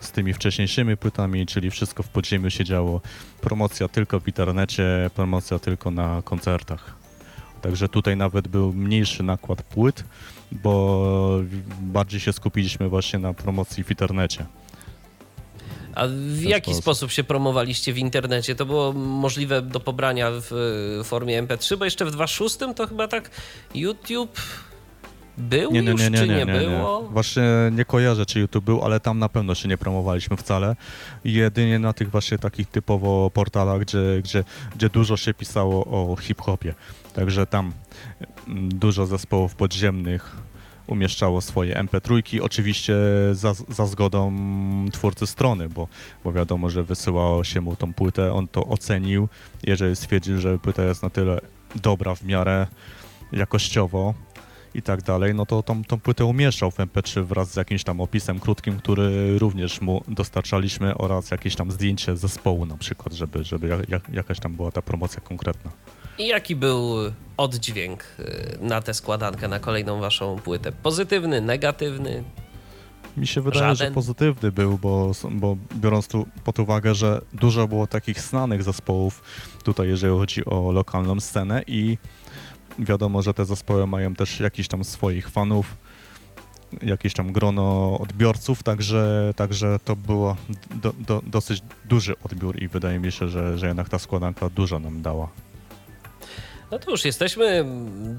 z tymi wcześniejszymi płytami, czyli wszystko w podziemiu się działo. Promocja tylko w internecie, promocja tylko na koncertach. Także tutaj nawet był mniejszy nakład płyt, bo bardziej się skupiliśmy właśnie na promocji w internecie. A w jaki sposób. sposób się promowaliście w internecie? To było możliwe do pobrania w formie MP3, bo jeszcze w 2.6 to chyba tak YouTube był Nie, nie, już, nie, nie, czy nie, nie, nie, nie. było? Właśnie nie kojarzę, czy YouTube był, ale tam na pewno się nie promowaliśmy wcale. Jedynie na tych właśnie takich typowo portalach, gdzie, gdzie, gdzie dużo się pisało o hip-hopie. Także tam mm, dużo zespołów podziemnych umieszczało swoje MP3, oczywiście za, za zgodą twórcy strony, bo, bo wiadomo, że wysyłało się mu tą płytę, on to ocenił, jeżeli stwierdził, że płyta jest na tyle dobra w miarę jakościowo, i tak dalej, no to tą, tą płytę umieszczał w MP3 wraz z jakimś tam opisem krótkim, który również mu dostarczaliśmy oraz jakieś tam zdjęcie zespołu na przykład, żeby, żeby jak, jak, jakaś tam była ta promocja konkretna. I jaki był oddźwięk e, na tę składankę, na kolejną waszą płytę? Pozytywny, negatywny? Mi się wydaje, że Żaden? pozytywny był, bo, bo biorąc tu pod uwagę, że dużo było takich znanych zespołów tutaj, jeżeli chodzi o lokalną scenę i wiadomo, że te zespoły mają też jakiś tam swoich fanów, jakieś tam grono odbiorców, także, także to było do, do, dosyć duży odbiór i wydaje mi się, że, że jednak ta składanka dużo nam dała. No to już jesteśmy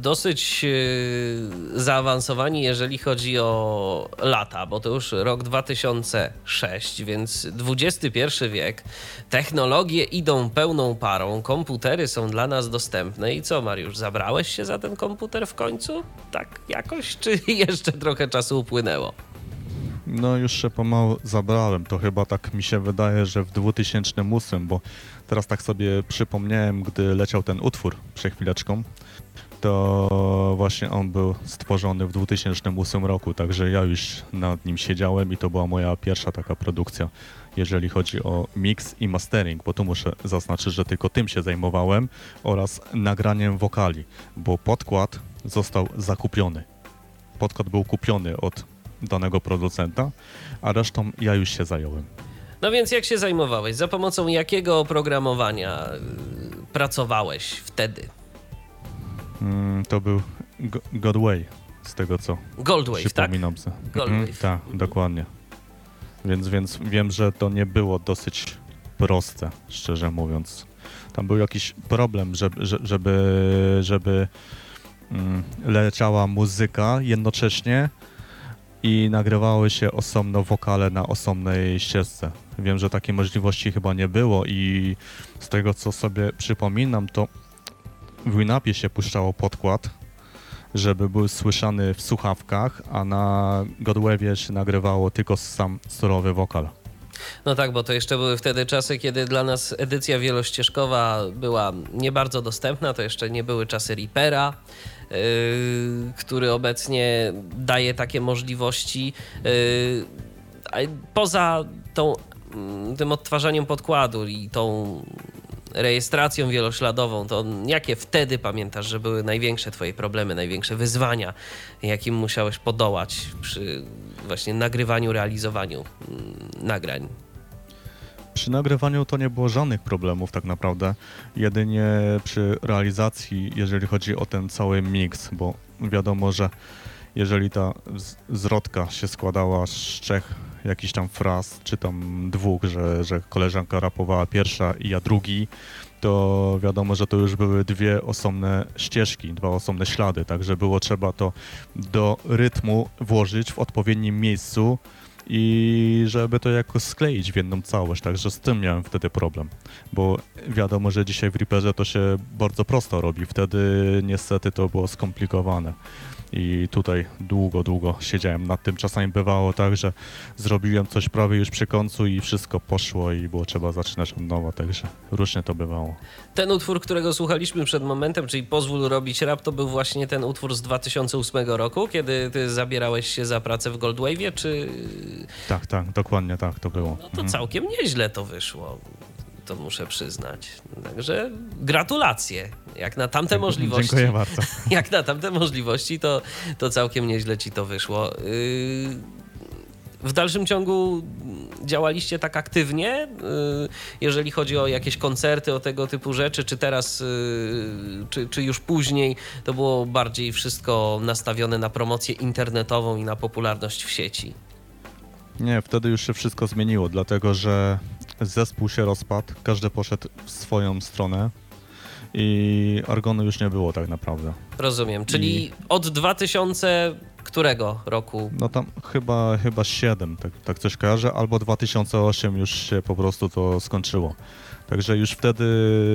dosyć e, zaawansowani, jeżeli chodzi o lata, bo to już rok 2006, więc XXI wiek. Technologie idą pełną parą, komputery są dla nas dostępne. I co, Mariusz, zabrałeś się za ten komputer w końcu? Tak jakoś, czy jeszcze trochę czasu upłynęło? No już się pomału zabrałem, to chyba tak mi się wydaje, że w 2008, bo teraz tak sobie przypomniałem, gdy leciał ten utwór przed chwileczką, to właśnie on był stworzony w 2008 roku, także ja już nad nim siedziałem i to była moja pierwsza taka produkcja, jeżeli chodzi o mix i mastering, bo tu muszę zaznaczyć, że tylko tym się zajmowałem oraz nagraniem wokali, bo podkład został zakupiony. Podkład był kupiony od danego producenta, a resztą ja już się zająłem. No więc jak się zajmowałeś? Za pomocą jakiego oprogramowania y, pracowałeś wtedy? Mm, to był Go- Godway, z tego co Goldwave, tak? przypominam sobie. Goldwave. Mhm, tak, dokładnie. Więc, więc wiem, że to nie było dosyć proste, szczerze mówiąc. Tam był jakiś problem, żeby, żeby, żeby mm, leciała muzyka jednocześnie i nagrywały się osobno wokale na osobnej ścieżce. Wiem, że takiej możliwości chyba nie było i z tego co sobie przypominam, to w Winapie się puszczało podkład, żeby był słyszany w słuchawkach, a na Godwave'ie się nagrywało tylko sam surowy wokal. No tak, bo to jeszcze były wtedy czasy, kiedy dla nas edycja wielościeżkowa była nie bardzo dostępna. To jeszcze nie były czasy Reapera, yy, który obecnie daje takie możliwości. Yy, poza tą tym odtwarzaniem podkładu i tą rejestracją wielośladową, to jakie wtedy pamiętasz, że były największe twoje problemy, największe wyzwania, jakim musiałeś podołać przy właśnie nagrywaniu, realizowaniu mm, nagrań? Przy nagrywaniu to nie było żadnych problemów tak naprawdę. Jedynie przy realizacji, jeżeli chodzi o ten cały miks, bo wiadomo, że jeżeli ta zwrotka się składała z trzech jakichś tam fraz, czy tam dwóch, że, że koleżanka rapowała pierwsza i ja drugi, to wiadomo, że to już były dwie osobne ścieżki, dwa osobne ślady, także było trzeba to do rytmu włożyć w odpowiednim miejscu i żeby to jakoś skleić w jedną całość, także z tym miałem wtedy problem, bo wiadomo, że dzisiaj w Reaperze to się bardzo prosto robi, wtedy niestety to było skomplikowane i tutaj długo, długo siedziałem nad tym. Czasami bywało tak, że zrobiłem coś prawie już przy końcu i wszystko poszło i było trzeba zaczynać od nowa, także różnie to bywało. Ten utwór, którego słuchaliśmy przed momentem, czyli Pozwól robić rap, to był właśnie ten utwór z 2008 roku, kiedy ty zabierałeś się za pracę w Goldwave'ie, czy Tak, tak, dokładnie tak to było. no to Mhm. całkiem nieźle to wyszło, to muszę przyznać. Także gratulacje. Jak na tamte możliwości. Dziękuję bardzo. Jak na tamte możliwości, to, to całkiem nieźle ci to wyszło. Yy, W dalszym ciągu działaliście tak aktywnie, yy, jeżeli chodzi o jakieś koncerty, o tego typu rzeczy, czy teraz, yy, czy, czy już później to było bardziej wszystko nastawione na promocję internetową i na popularność w sieci? Nie, wtedy już się wszystko zmieniło, dlatego że zespół się rozpadł, każdy poszedł w swoją stronę i Argonu już nie było tak naprawdę. Rozumiem. Czyli od 2000 którego roku? No tam chyba, chyba 7, tak, tak coś kojarzę, albo 2008 już się po prostu to skończyło. Także już wtedy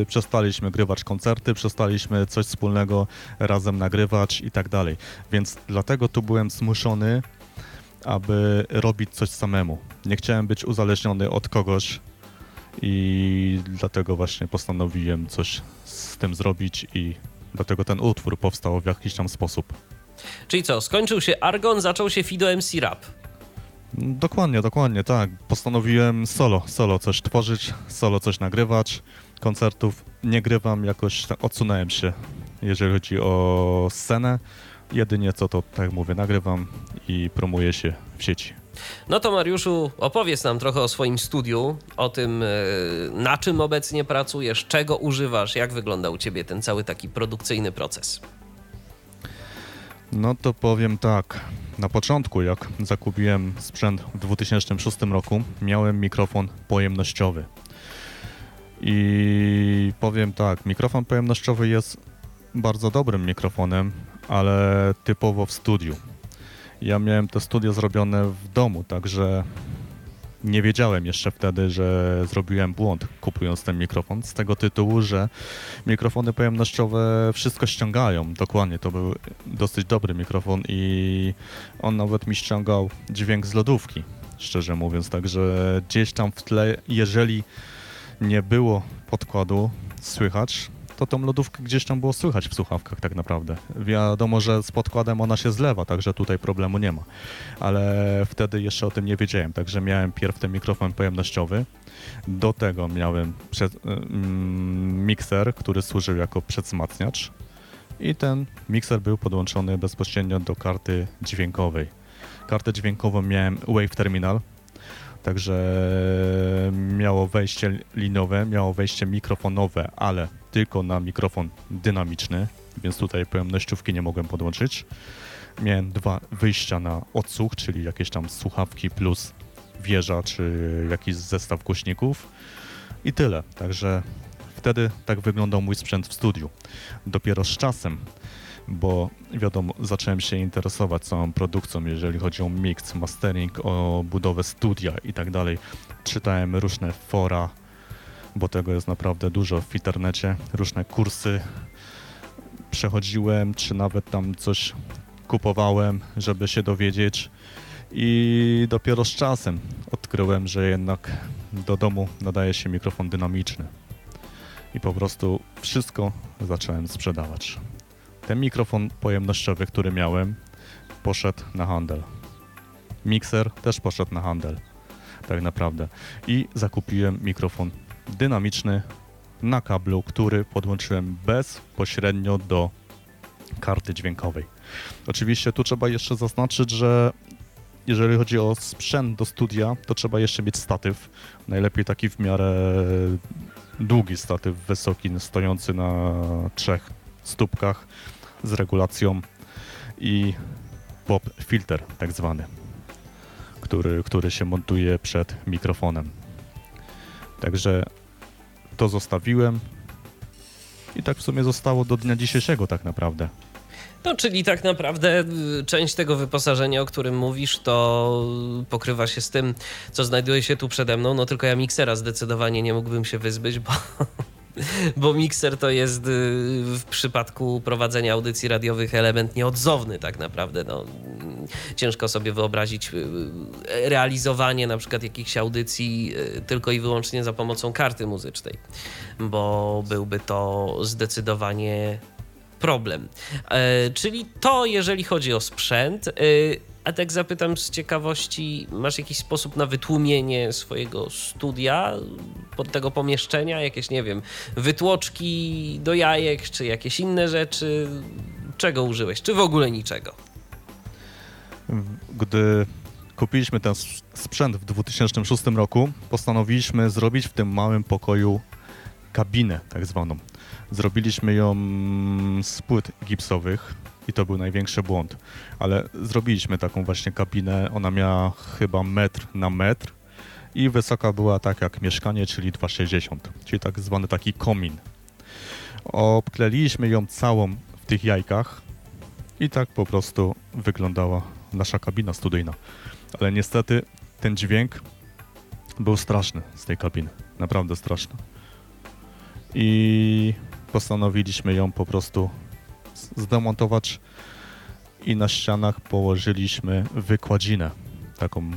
przestaliśmy grywać koncerty, przestaliśmy coś wspólnego razem nagrywać i tak dalej. Więc dlatego tu byłem zmuszony, aby robić coś samemu. Nie chciałem być uzależniony od kogoś i dlatego właśnie postanowiłem coś z tym zrobić i dlatego ten utwór powstał w jakiś tam sposób. Czyli co, skończył się Argon, zaczął się Fido MC Rap. Dokładnie, dokładnie, tak. Postanowiłem solo, solo coś tworzyć, solo coś nagrywać. Koncertów nie grywam, jakoś odsunąłem się, jeżeli chodzi o scenę. Jedynie co to, tak jak mówię, nagrywam i promuję się w sieci. No to Mariuszu, opowiedz nam trochę o swoim studiu, o tym, e, na czym obecnie pracujesz, czego używasz, jak wygląda u ciebie ten cały taki produkcyjny proces. No to powiem tak. Na początku, jak zakupiłem sprzęt w 2006 roku, miałem mikrofon pojemnościowy. I powiem tak, mikrofon pojemnościowy jest bardzo dobrym mikrofonem, ale typowo w studiu. Ja miałem to studio zrobione w domu, także nie wiedziałem jeszcze wtedy, że zrobiłem błąd kupując ten mikrofon z tego tytułu, że mikrofony pojemnościowe wszystko ściągają. Dokładnie, to był dosyć dobry mikrofon i on nawet mi ściągał dźwięk z lodówki, szczerze mówiąc. Także gdzieś tam w tle, jeżeli nie było podkładu słychać, to tą lodówkę gdzieś tam było słychać w słuchawkach tak naprawdę. Wiadomo, że z podkładem ona się zlewa, także tutaj problemu nie ma. Ale wtedy jeszcze o tym nie wiedziałem, także miałem pierw ten mikrofon pojemnościowy. Do tego miałem przed, mm, mikser, który służył jako przedwzmacniacz i ten mikser był podłączony bezpośrednio do karty dźwiękowej. Kartę dźwiękową miałem Wave Terminal, Także miało wejście linowe, miało wejście mikrofonowe, ale tylko na mikrofon dynamiczny, więc tutaj pojemnościówki nie mogłem podłączyć. Miałem dwa wyjścia na odsłuch, czyli jakieś tam słuchawki plus wieża, czy jakiś zestaw głośników i tyle. Także wtedy tak wyglądał mój sprzęt w studiu. Dopiero z czasem bo wiadomo, zacząłem się interesować całą produkcją, jeżeli chodzi o mix, mastering, o budowę studia i tak dalej. Czytałem różne fora, bo tego jest naprawdę dużo w internecie, różne kursy. Przechodziłem, czy nawet tam coś kupowałem, żeby się dowiedzieć. I dopiero z czasem odkryłem, że jednak do domu nadaje się mikrofon dynamiczny. I po prostu wszystko zacząłem sprzedawać. Ten mikrofon pojemnościowy, który miałem, poszedł na handel. Mikser też poszedł na handel. tak naprawdę. I zakupiłem mikrofon dynamiczny na kablu, który podłączyłem bezpośrednio do karty dźwiękowej. Oczywiście tu trzeba jeszcze zaznaczyć, że jeżeli chodzi o sprzęt do studia, to trzeba jeszcze mieć statyw. Najlepiej taki w miarę długi statyw, wysoki, stojący na trzech stópkach z regulacją i pop filter tak zwany, który, który się montuje przed mikrofonem. Także to zostawiłem i tak w sumie zostało do dnia dzisiejszego tak naprawdę. No, czyli tak naprawdę y, część tego wyposażenia, o którym mówisz, to pokrywa się z tym, co znajduje się tu przede mną. No tylko ja miksera zdecydowanie nie mógłbym się wyzbyć, bo, bo mikser to jest y, w przypadku prowadzenia audycji radiowych element nieodzowny tak naprawdę. No, ciężko sobie wyobrazić y, realizowanie na przykład jakichś audycji tylko i wyłącznie za pomocą karty muzycznej, bo byłby to zdecydowanie problem. E, czyli to, jeżeli chodzi o sprzęt. A tak zapytam z ciekawości, masz jakiś sposób na wytłumienie swojego studia, pod tego pomieszczenia? Jakieś, nie wiem, wytłoczki do jajek, czy jakieś inne rzeczy? Czego użyłeś? Czy w ogóle niczego? Gdy kupiliśmy ten sprzęt w 2006 roku, postanowiliśmy zrobić w tym małym pokoju kabinę tak zwaną. Zrobiliśmy ją z płyt gipsowych i to był największy błąd, ale zrobiliśmy taką właśnie kabinę, ona miała chyba metr na metr i wysoka była tak jak mieszkanie, czyli 2,60, czyli tak zwany taki komin. Obkleliśmy ją całą w tych jajkach i tak po prostu wyglądała nasza kabina studyjna. Ale niestety ten dźwięk był straszny z tej kabiny, naprawdę straszny. I postanowiliśmy ją po prostu zdemontować i na ścianach położyliśmy wykładzinę, taką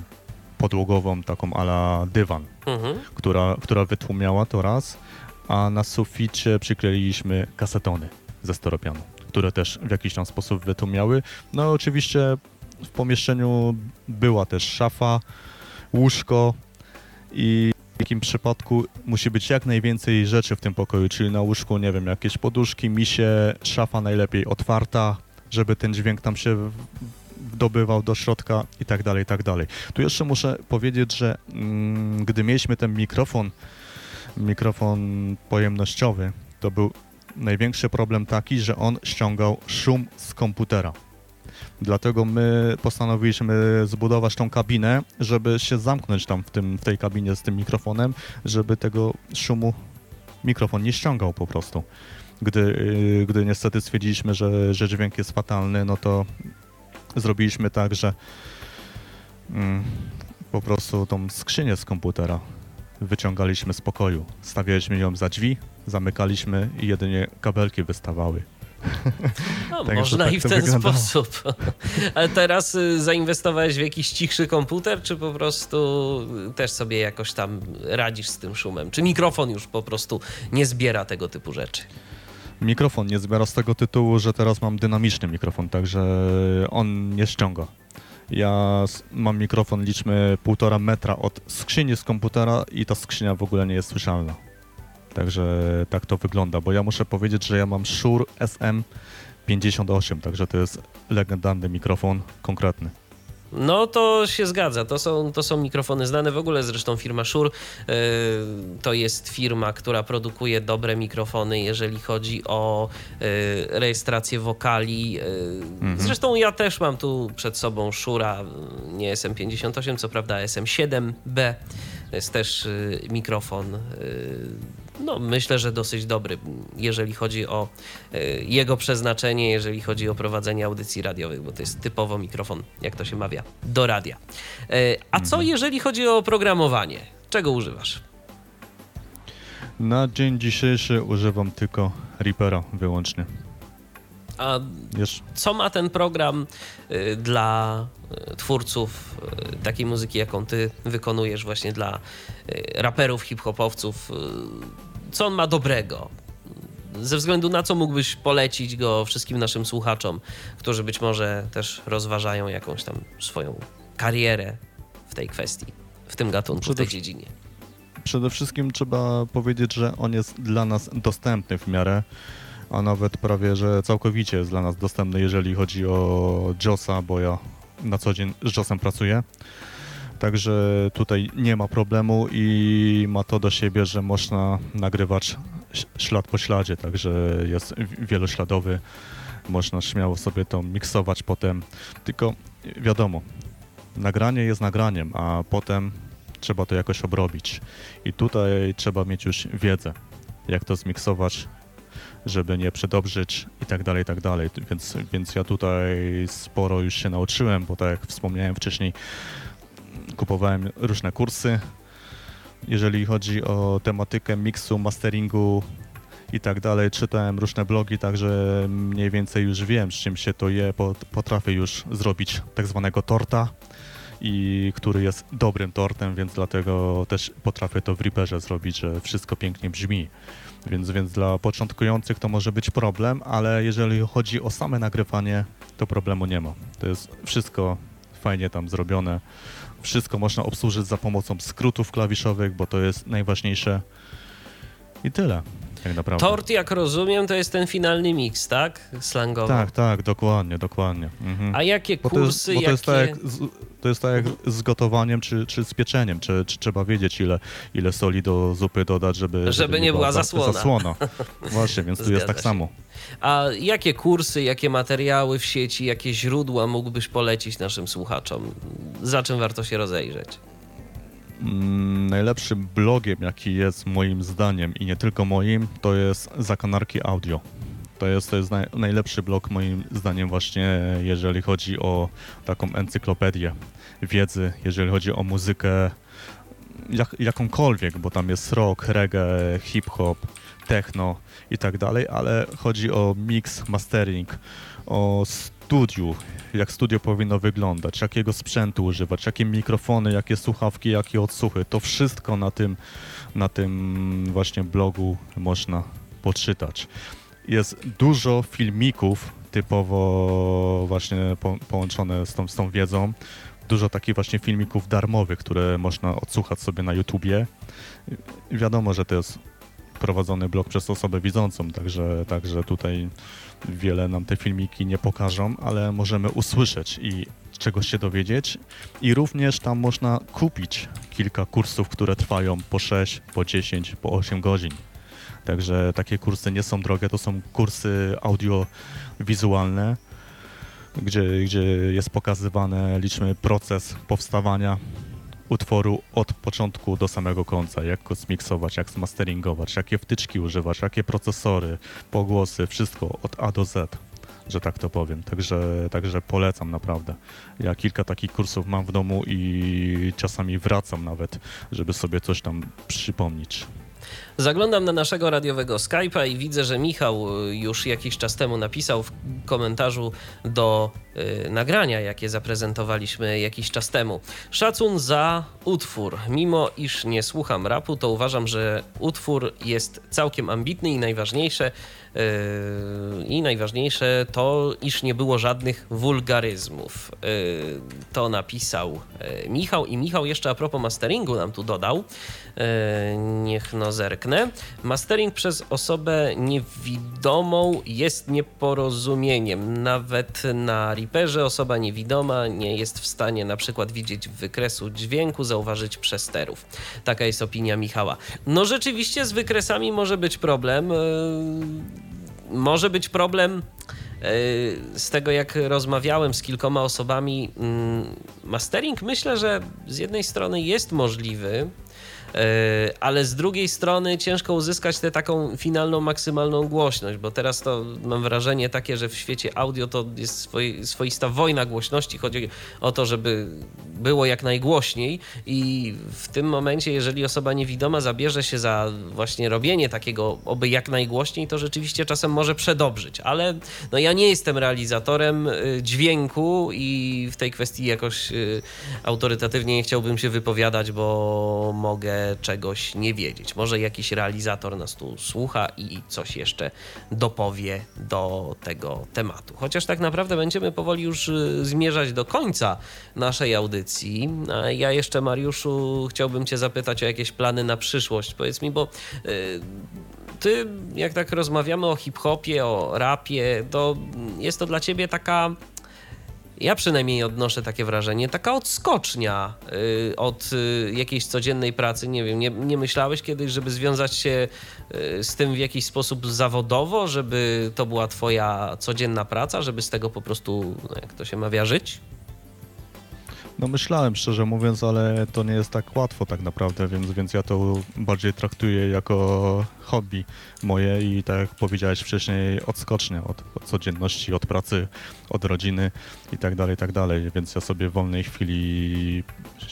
podłogową, taką ala dywan, mhm. która, która wytłumiała to raz, a na suficie przykleiliśmy kasetony ze steropianu, które też w jakiś tam sposób wytłumiały. No oczywiście w pomieszczeniu była też szafa, łóżko i w takim przypadku musi być jak najwięcej rzeczy w tym pokoju, czyli na łóżku, nie wiem, jakieś poduszki, misie, szafa najlepiej otwarta, żeby ten dźwięk tam się wdobywał do środka i tak dalej, i tak dalej. Tu jeszcze muszę powiedzieć, że mm, gdy mieliśmy ten mikrofon, mikrofon pojemnościowy, to był największy problem taki, że on ściągał szum z komputera. Dlatego my postanowiliśmy zbudować tą kabinę, żeby się zamknąć tam w, tym, w tej kabinie z tym mikrofonem, żeby tego szumu mikrofon nie ściągał po prostu. Gdy, y, gdy niestety stwierdziliśmy, że, że dźwięk jest fatalny, no to zrobiliśmy tak, że mm, po prostu tą skrzynię z komputera wyciągaliśmy z pokoju. Stawialiśmy ją za drzwi, zamykaliśmy i jedynie kabelki wystawały. No, tak, można tak i w ten wyglądało. sposób. Ale teraz y, zainwestowałeś w jakiś cichszy komputer, czy po prostu też sobie jakoś tam radzisz z tym szumem? Czy mikrofon już po prostu nie zbiera tego typu rzeczy? Mikrofon nie zbiera z tego tytułu, że teraz mam dynamiczny mikrofon, także on nie ściąga. Ja mam mikrofon, liczmy półtora metra od skrzyni z komputera i ta skrzynia w ogóle nie jest słyszalna. Także tak to wygląda, bo ja muszę powiedzieć, że ja mam Shure SM58, także to jest legendarny mikrofon konkretny. No to się zgadza. To są, to są mikrofony znane w ogóle. Zresztą firma Shure yy, to jest firma, która produkuje dobre mikrofony, jeżeli chodzi o yy, rejestrację wokali. Yy, mhm. Zresztą ja też mam tu przed sobą Shure'a, nie SM58, co prawda SM7B. To jest też y, mikrofon, y, no myślę, że dosyć dobry, jeżeli chodzi o y, jego przeznaczenie, jeżeli chodzi o prowadzenie audycji radiowych, bo to jest typowo mikrofon, jak to się mawia, do radia. A co mhm. jeżeli chodzi o programowanie? Czego używasz? Na dzień dzisiejszy używam tylko Reapera wyłącznie. A co ma ten program y, dla y, twórców y, takiej muzyki, jaką ty wykonujesz właśnie dla raperów, hip-hopowców? Co on ma dobrego? Ze względu na co mógłbyś polecić go wszystkim naszym słuchaczom, którzy być może też rozważają jakąś tam swoją karierę w tej kwestii? w tym gatunku, w Przede tej wszy- dziedzinie? Przede wszystkim trzeba powiedzieć, że on jest dla nas dostępny w miarę, a nawet prawie, że całkowicie jest dla nas dostępny, jeżeli chodzi o JOSa, bo ja na co dzień z JOSem pracuję. Także tutaj nie ma problemu i ma to do siebie, że można nagrywać ślad po śladzie, także jest wi- wielośladowy. Można śmiało sobie to miksować potem. Tylko wiadomo, nagranie jest nagraniem, a potem trzeba to jakoś obrobić. I tutaj trzeba mieć już wiedzę, jak to zmiksować, żeby nie przedobrzyć i tak dalej, i tak dalej. Więc, więc ja tutaj sporo już się nauczyłem, bo tak jak wspomniałem wcześniej, kupowałem różne kursy. Jeżeli chodzi o tematykę miksu, masteringu i tak dalej, czytałem różne blogi, także mniej więcej już wiem, z czym się to je. Pot- Potrafię już zrobić tak zwanego torta, i który jest dobrym tortem, więc dlatego też potrafię to w Reaperze zrobić, że wszystko pięknie brzmi. Więc, więc dla początkujących to może być problem, ale jeżeli chodzi o same nagrywanie, to problemu nie ma. To jest wszystko fajnie tam zrobione. Wszystko można obsłużyć za pomocą skrótów klawiszowych, bo to jest najważniejsze. I tyle, tak naprawdę. Tort, jak rozumiem, to jest ten finalny miks, tak? Slangowo. Tak, tak, dokładnie, dokładnie. Mhm. A jakie Bo to jest, kursy, bo to jest tak jakie... jak z, to jest tak jak z gotowaniem czy, czy z pieczeniem. Czy, czy trzeba wiedzieć, ile, ile soli do zupy dodać, żeby, Żeby nie była za- zasłona. zasłona. Właśnie, więc tu jest tak się. samo. A jakie kursy, jakie materiały w sieci, jakie źródła mógłbyś polecić naszym słuchaczom? Za czym warto się rozejrzeć? Mm, najlepszym blogiem, jaki jest moim zdaniem i nie tylko moim, to jest Zakanarki Audio. To jest, to jest naj, najlepszy blog moim zdaniem właśnie, jeżeli chodzi o taką encyklopedię wiedzy, jeżeli chodzi o muzykę jak, jakąkolwiek, bo tam jest rock, reggae, hip-hop, techno i tak dalej, ale chodzi o mix, mastering, o studiu, jak studio powinno wyglądać, jakiego sprzętu używać, jakie mikrofony, jakie słuchawki, jakie odsłuchy. To wszystko na tym, na tym właśnie blogu można poczytać. Jest dużo filmików typowo właśnie po, połączone z tą, z tą wiedzą. Dużo takich właśnie filmików darmowych, które można odsłuchać sobie na YouTubie. Wiadomo, że to jest prowadzony blog przez osobę widzącą, także, także tutaj wiele nam te filmiki nie pokażą, ale możemy usłyszeć i czegoś się dowiedzieć. I również tam można kupić kilka kursów, które trwają po 6, po 10, po 8 godzin. Także takie kursy nie są drogie, to są kursy audiowizualne, gdzie, gdzie jest pokazywany, liczmy, proces powstawania utworu od początku do samego końca, jak go zmiksować, jak zmasteringować, jakie wtyczki używać, jakie procesory, pogłosy, wszystko od A do Z, że tak to powiem. Także, także polecam naprawdę. Ja kilka takich kursów mam w domu i czasami wracam nawet, żeby sobie coś tam przypomnieć. Zaglądam na naszego radiowego Skype'a i widzę, że Michał y, już jakiś czas temu napisał w komentarzu do y, nagrania, jakie zaprezentowaliśmy jakiś czas temu. Szacun za utwór. Mimo iż nie słucham rapu, to uważam, że utwór jest całkiem ambitny i najważniejsze i najważniejsze to, iż nie było żadnych wulgaryzmów. Y, to napisał y, Michał i Michał jeszcze a propos masteringu nam tu dodał. Niech no zerknę. Mastering przez osobę niewidomą jest nieporozumieniem. Nawet na Reaperze osoba niewidoma nie jest w stanie na przykład widzieć wykresu dźwięku, zauważyć przesterów. Taka jest opinia Michała. No rzeczywiście z wykresami może być problem. Może być problem yy, z tego, jak rozmawiałem z kilkoma osobami. mm, Mastering myślę, że z jednej strony jest możliwy, ale z drugiej strony ciężko uzyskać tę taką finalną, maksymalną głośność, bo teraz to mam wrażenie takie, że w świecie audio to jest swoi, swoista wojna głośności. Chodzi o to, żeby było jak najgłośniej i w tym momencie, jeżeli osoba niewidoma zabierze się za właśnie robienie takiego oby jak najgłośniej, to rzeczywiście czasem może przedobrzyć, ale no ja nie jestem realizatorem y, dźwięku i w tej kwestii jakoś y, autorytatywnie nie chciałbym się wypowiadać, bo mogę czegoś nie wiedzieć. Może jakiś realizator nas tu słucha i coś jeszcze dopowie do tego tematu. Chociaż tak naprawdę będziemy powoli już y, zmierzać do końca naszej audycji. A ja jeszcze, Mariuszu, chciałbym Cię zapytać o jakieś plany na przyszłość. Powiedz mi, bo y, ty, jak tak rozmawiamy o hip-hopie, o rapie, to jest to dla ciebie taka. Ja przynajmniej odnoszę takie wrażenie, taka odskocznia y, od y, jakiejś codziennej pracy. Nie wiem, nie, nie myślałeś kiedyś, żeby związać się y, z tym w jakiś sposób zawodowo, żeby to była twoja codzienna praca, żeby z tego po prostu, no, jak to się mawia, żyć? No myślałem szczerze mówiąc, ale to nie jest tak łatwo tak naprawdę, więc, więc ja to bardziej traktuję jako hobby moje i tak jak powiedziałeś wcześniej, odskocznie od, od codzienności, od pracy, od rodziny i tak dalej, i tak dalej, więc ja sobie w wolnej chwili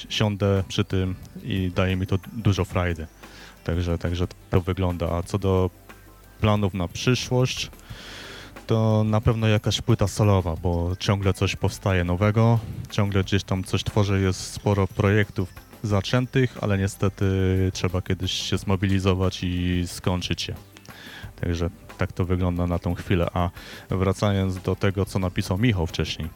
siądę przy tym i daje mi to dużo frajdy. Także, także to wygląda. A co do planów na przyszłość, to na pewno jakaś płyta solowa, bo ciągle coś powstaje nowego, ciągle gdzieś tam coś tworzę, jest sporo projektów zaczętych, ale niestety trzeba kiedyś się zmobilizować i skończyć je. Także tak to wygląda na tą chwilę. A wracając do tego, co napisał Michał wcześniej.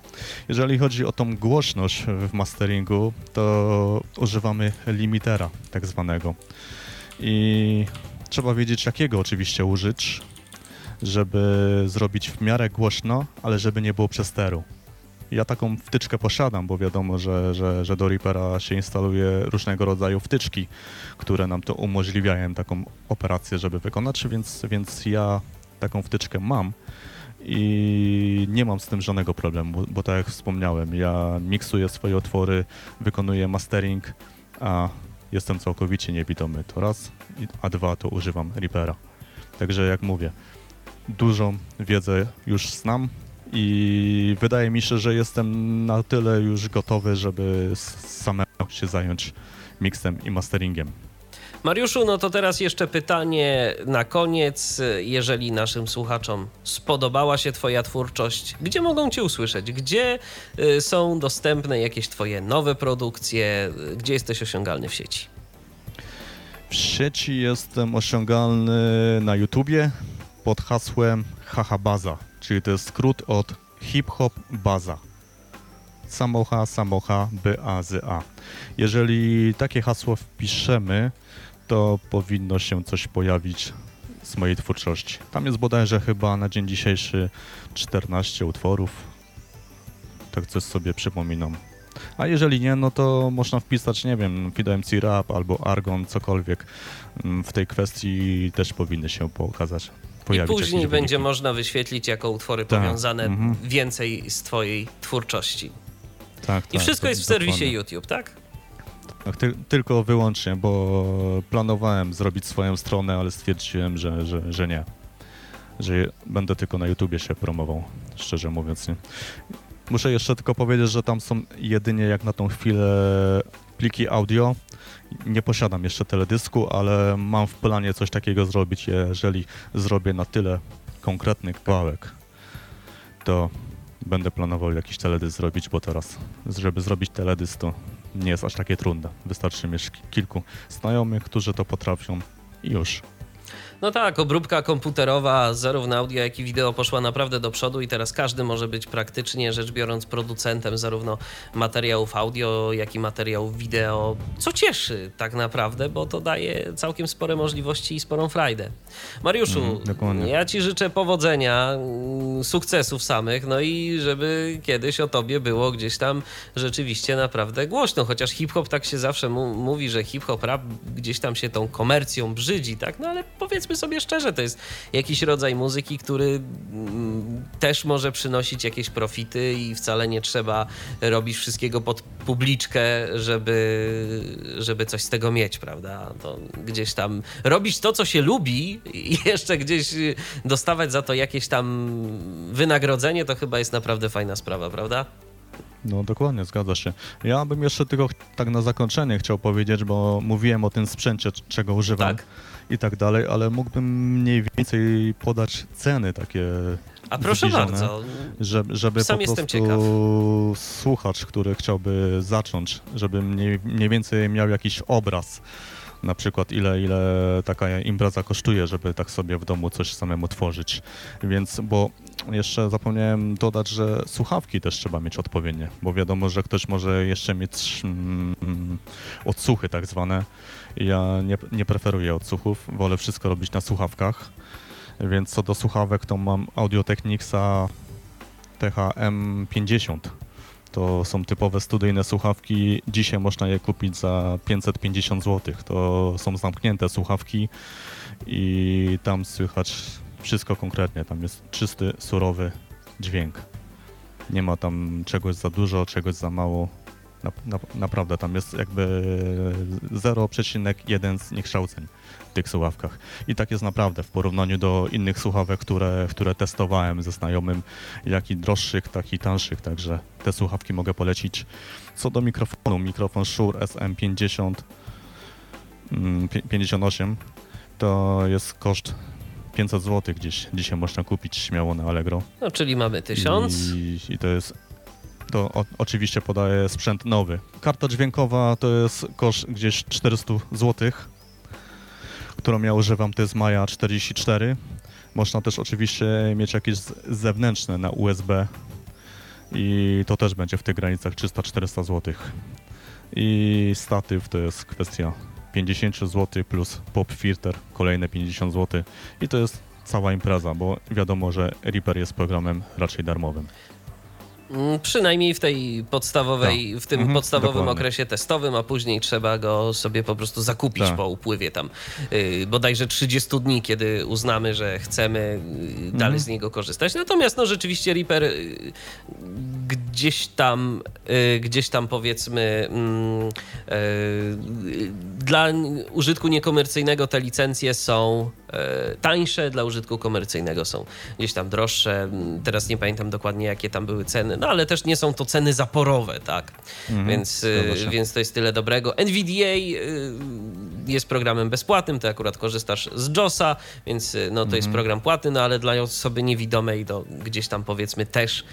Jeżeli chodzi o tą głośność w masteringu, to używamy limitera tak zwanego. I trzeba wiedzieć, jakiego oczywiście użyć, żeby zrobić w miarę głośno, ale żeby nie było przesteru. Ja taką wtyczkę posiadam, bo wiadomo, że, że, że do Reapera się instaluje różnego rodzaju wtyczki, które nam to umożliwiają taką operację, żeby wykonać, więc, więc ja taką wtyczkę mam i nie mam z tym żadnego problemu, bo tak jak wspomniałem, ja miksuję swoje utwory, wykonuję mastering, a jestem całkowicie niewidomy, to raz, a dwa to używam Reapera. Także jak mówię, dużą wiedzę już znam i wydaje mi się, że jestem na tyle już gotowy, żeby samemu się zająć miksem i masteringiem. Mariuszu, no to teraz jeszcze pytanie na koniec. Jeżeli naszym słuchaczom spodobała się Twoja twórczość, gdzie mogą Cię usłyszeć? Gdzie y, są dostępne jakieś Twoje nowe produkcje? Gdzie jesteś osiągalny w sieci? W sieci jestem osiągalny na YouTubie pod hasłem hahabaza, czyli to jest skrót od hip-hop baza. Samocha, samocha, B-A-Z-A. Jeżeli takie hasło wpiszemy, to powinno się coś pojawić z mojej twórczości. Tam jest bodajże chyba na dzień dzisiejszy 14 utworów. Tak coś sobie przypominam. A jeżeli nie, no to można wpisać, nie wiem, FidoMC Rap albo Argon, cokolwiek. Mm, W tej kwestii też powinny się pokazać. I Pojawić później jakieś będzie wyniki. można wyświetlić jako utwory Tak, powiązane mhm. więcej z Twojej twórczości. Tak, I tak, wszystko jest w serwisie dokładnie. YouTube, tak? Tak, ty, tylko wyłącznie, bo planowałem zrobić swoją stronę, ale stwierdziłem, że, że, że nie. Że będę tylko na YouTubie się promował, szczerze mówiąc. Nie. Muszę jeszcze tylko powiedzieć, że tam są jedynie jak na tą chwilę pliki audio. Nie posiadam jeszcze teledysku, ale mam w planie coś takiego zrobić, jeżeli zrobię na tyle konkretny kawałek, to będę planował jakiś teledysk zrobić, bo teraz, żeby zrobić teledysk, to nie jest aż takie trudne. Wystarczy mieć ki- kilku znajomych, którzy to potrafią i już. No tak, obróbka komputerowa, zarówno audio, jak i wideo poszła naprawdę do przodu i teraz każdy może być praktycznie rzecz biorąc producentem zarówno materiałów audio, jak i materiałów wideo, co cieszy tak naprawdę, bo to daje całkiem spore możliwości i sporą frajdę. Mariuszu, Mhm, ja ci życzę powodzenia, mm, sukcesów samych, no i żeby kiedyś o tobie było gdzieś tam rzeczywiście naprawdę głośno, chociaż hip-hop tak się zawsze mówi, że hip-hop rap gdzieś tam się tą komercją brzydzi, tak? No ale powiedzmy sobie szczerze, to jest jakiś rodzaj muzyki, który mm, też może przynosić jakieś profity i wcale nie trzeba robić wszystkiego pod publiczkę, żeby, żeby coś z tego mieć, prawda? To gdzieś tam robić to, co się lubi i jeszcze gdzieś dostawać za to jakieś tam wynagrodzenie, to chyba jest naprawdę fajna sprawa, prawda? No dokładnie, zgadza się. Ja bym jeszcze tylko tak na zakończenie chciał powiedzieć, bo mówiłem o tym sprzęcie, czego używam Tak. I tak dalej, ale mógłbym mniej więcej podać ceny takie A proszę bardzo. że, żeby Sam po prostu ciekaw. słuchacz, który chciałby zacząć, żeby mniej, mniej więcej miał jakiś obraz na przykład ile, ile taka impreza kosztuje, żeby tak sobie w domu coś samemu tworzyć. Więc, bo jeszcze zapomniałem dodać, że słuchawki też trzeba mieć odpowiednie, bo wiadomo, że ktoś może jeszcze mieć mm, odsłuchy tak zwane. Ja nie, nie preferuję odsłuchów, wolę wszystko robić na słuchawkach. Więc co do słuchawek, to mam Audio Technicsa THM50. To są typowe studyjne słuchawki. Dzisiaj można je kupić za 550 zł. To są zamknięte słuchawki i tam słychać wszystko konkretnie. Tam jest czysty, surowy dźwięk. Nie ma tam czegoś za dużo, czegoś za mało. Na, na, naprawdę tam jest jakby 0,1 zniekształceń w tych słuchawkach. I tak jest naprawdę w porównaniu do innych słuchawek, które, które testowałem ze znajomym, jak i droższych, tak i tańszych, także te słuchawki mogę polecić. Co do mikrofonu, mikrofon Shure SM50 mm, pi- 58 to jest koszt 500 zł gdzieś dzisiaj można kupić śmiało na Allegro. No, czyli mamy tysiąc. I, i to jest. To o, oczywiście podaje sprzęt nowy. Karta dźwiękowa to jest koszt gdzieś 400 zł, którą ja używam, to jest Maja 44. Można też oczywiście mieć jakieś zewnętrzne na USB i to też będzie w tych granicach 300-400 zł. I statyw to jest kwestia 50 zł plus pop filter kolejne 50 zł i to jest cała impreza, bo wiadomo, że Reaper jest programem raczej darmowym. Mm, Przynajmniej w tej podstawowej, w tym Mhm, podstawowym dokładnie. okresie testowym, a później trzeba go sobie po prostu zakupić Tak. po upływie tam yy, bodajże 30 dni, kiedy uznamy, że chcemy yy, Mhm. dalej z niego korzystać. Natomiast no rzeczywiście Reaper yy, gdzieś tam, yy, gdzieś tam powiedzmy mm, yy, dla użytku niekomercyjnego te licencje są tańsze, dla użytku komercyjnego są gdzieś tam droższe. Mm, Teraz nie pamiętam dokładnie jakie tam były ceny, no ale też nie są to ceny zaporowe, tak? Więc, Mhm. zgadza się. więc to jest tyle dobrego. NVDA y, jest programem bezpłatnym, ty akurat korzystasz z JOSa, więc no, to jest Mhm. program płatny, no ale dla osoby niewidomej to gdzieś tam powiedzmy też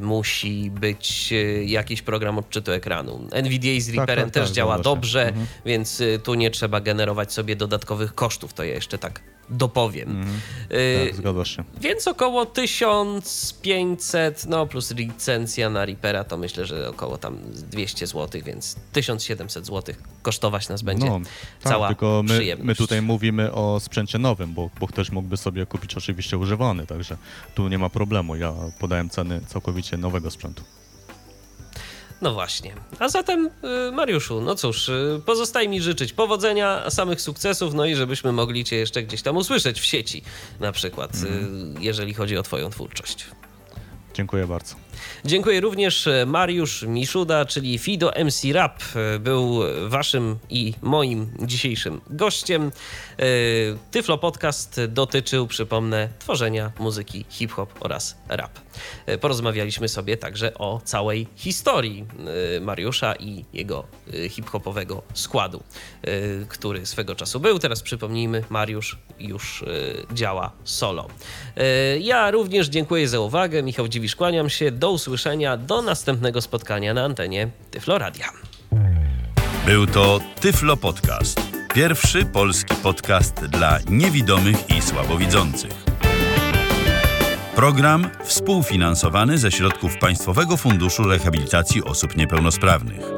musi być y, jakiś program odczytu ekranu. NVDA z Reaperem tak, też tak, działa dobrze, Mhm. więc y, tu nie trzeba generować sobie dodatkowych kosztów, to ja jeszcze tak dopowiem. Mhm. Y, Tak, zgadza się. więc około 1500, no plus licencja na Reapera to myślę, że około tam 200 zł, więc 1700 zł kosztować nas będzie No, tak, cała tylko my, my tutaj mówimy o sprzęcie nowym, bo, bo ktoś mógłby sobie kupić oczywiście używany, także tu nie ma problemu. Ja podałem ceny całkowicie nowego sprzętu. No właśnie. A zatem, y, Mariuszu, no cóż, y, pozostaje mi życzyć powodzenia, samych sukcesów, no i żebyśmy mogli Cię jeszcze gdzieś tam usłyszeć w sieci, na przykład, Mhm. jeżeli chodzi o Twoją twórczość. Dziękuję bardzo. Dziękuję również e, Mariusz Miszuda, czyli Fido MC Rap, e, był waszym i moim dzisiejszym gościem. E, Tyflo Podcast dotyczył, przypomnę, tworzenia muzyki hip-hop oraz rap. Porozmawialiśmy sobie także o całej historii Mariusza i jego hip-hopowego składu, który swego czasu był. Teraz przypomnijmy, Mariusz już działa solo. Ja również dziękuję za uwagę. Michał Dziwisz, kłaniam się. Do usłyszenia, do następnego spotkania na antenie Tyflo Radia. Był to Tyflo Podcast. Pierwszy polski podcast dla niewidomych i słabowidzących. Program współfinansowany ze środków Państwowego Funduszu Rehabilitacji Osób Niepełnosprawnych.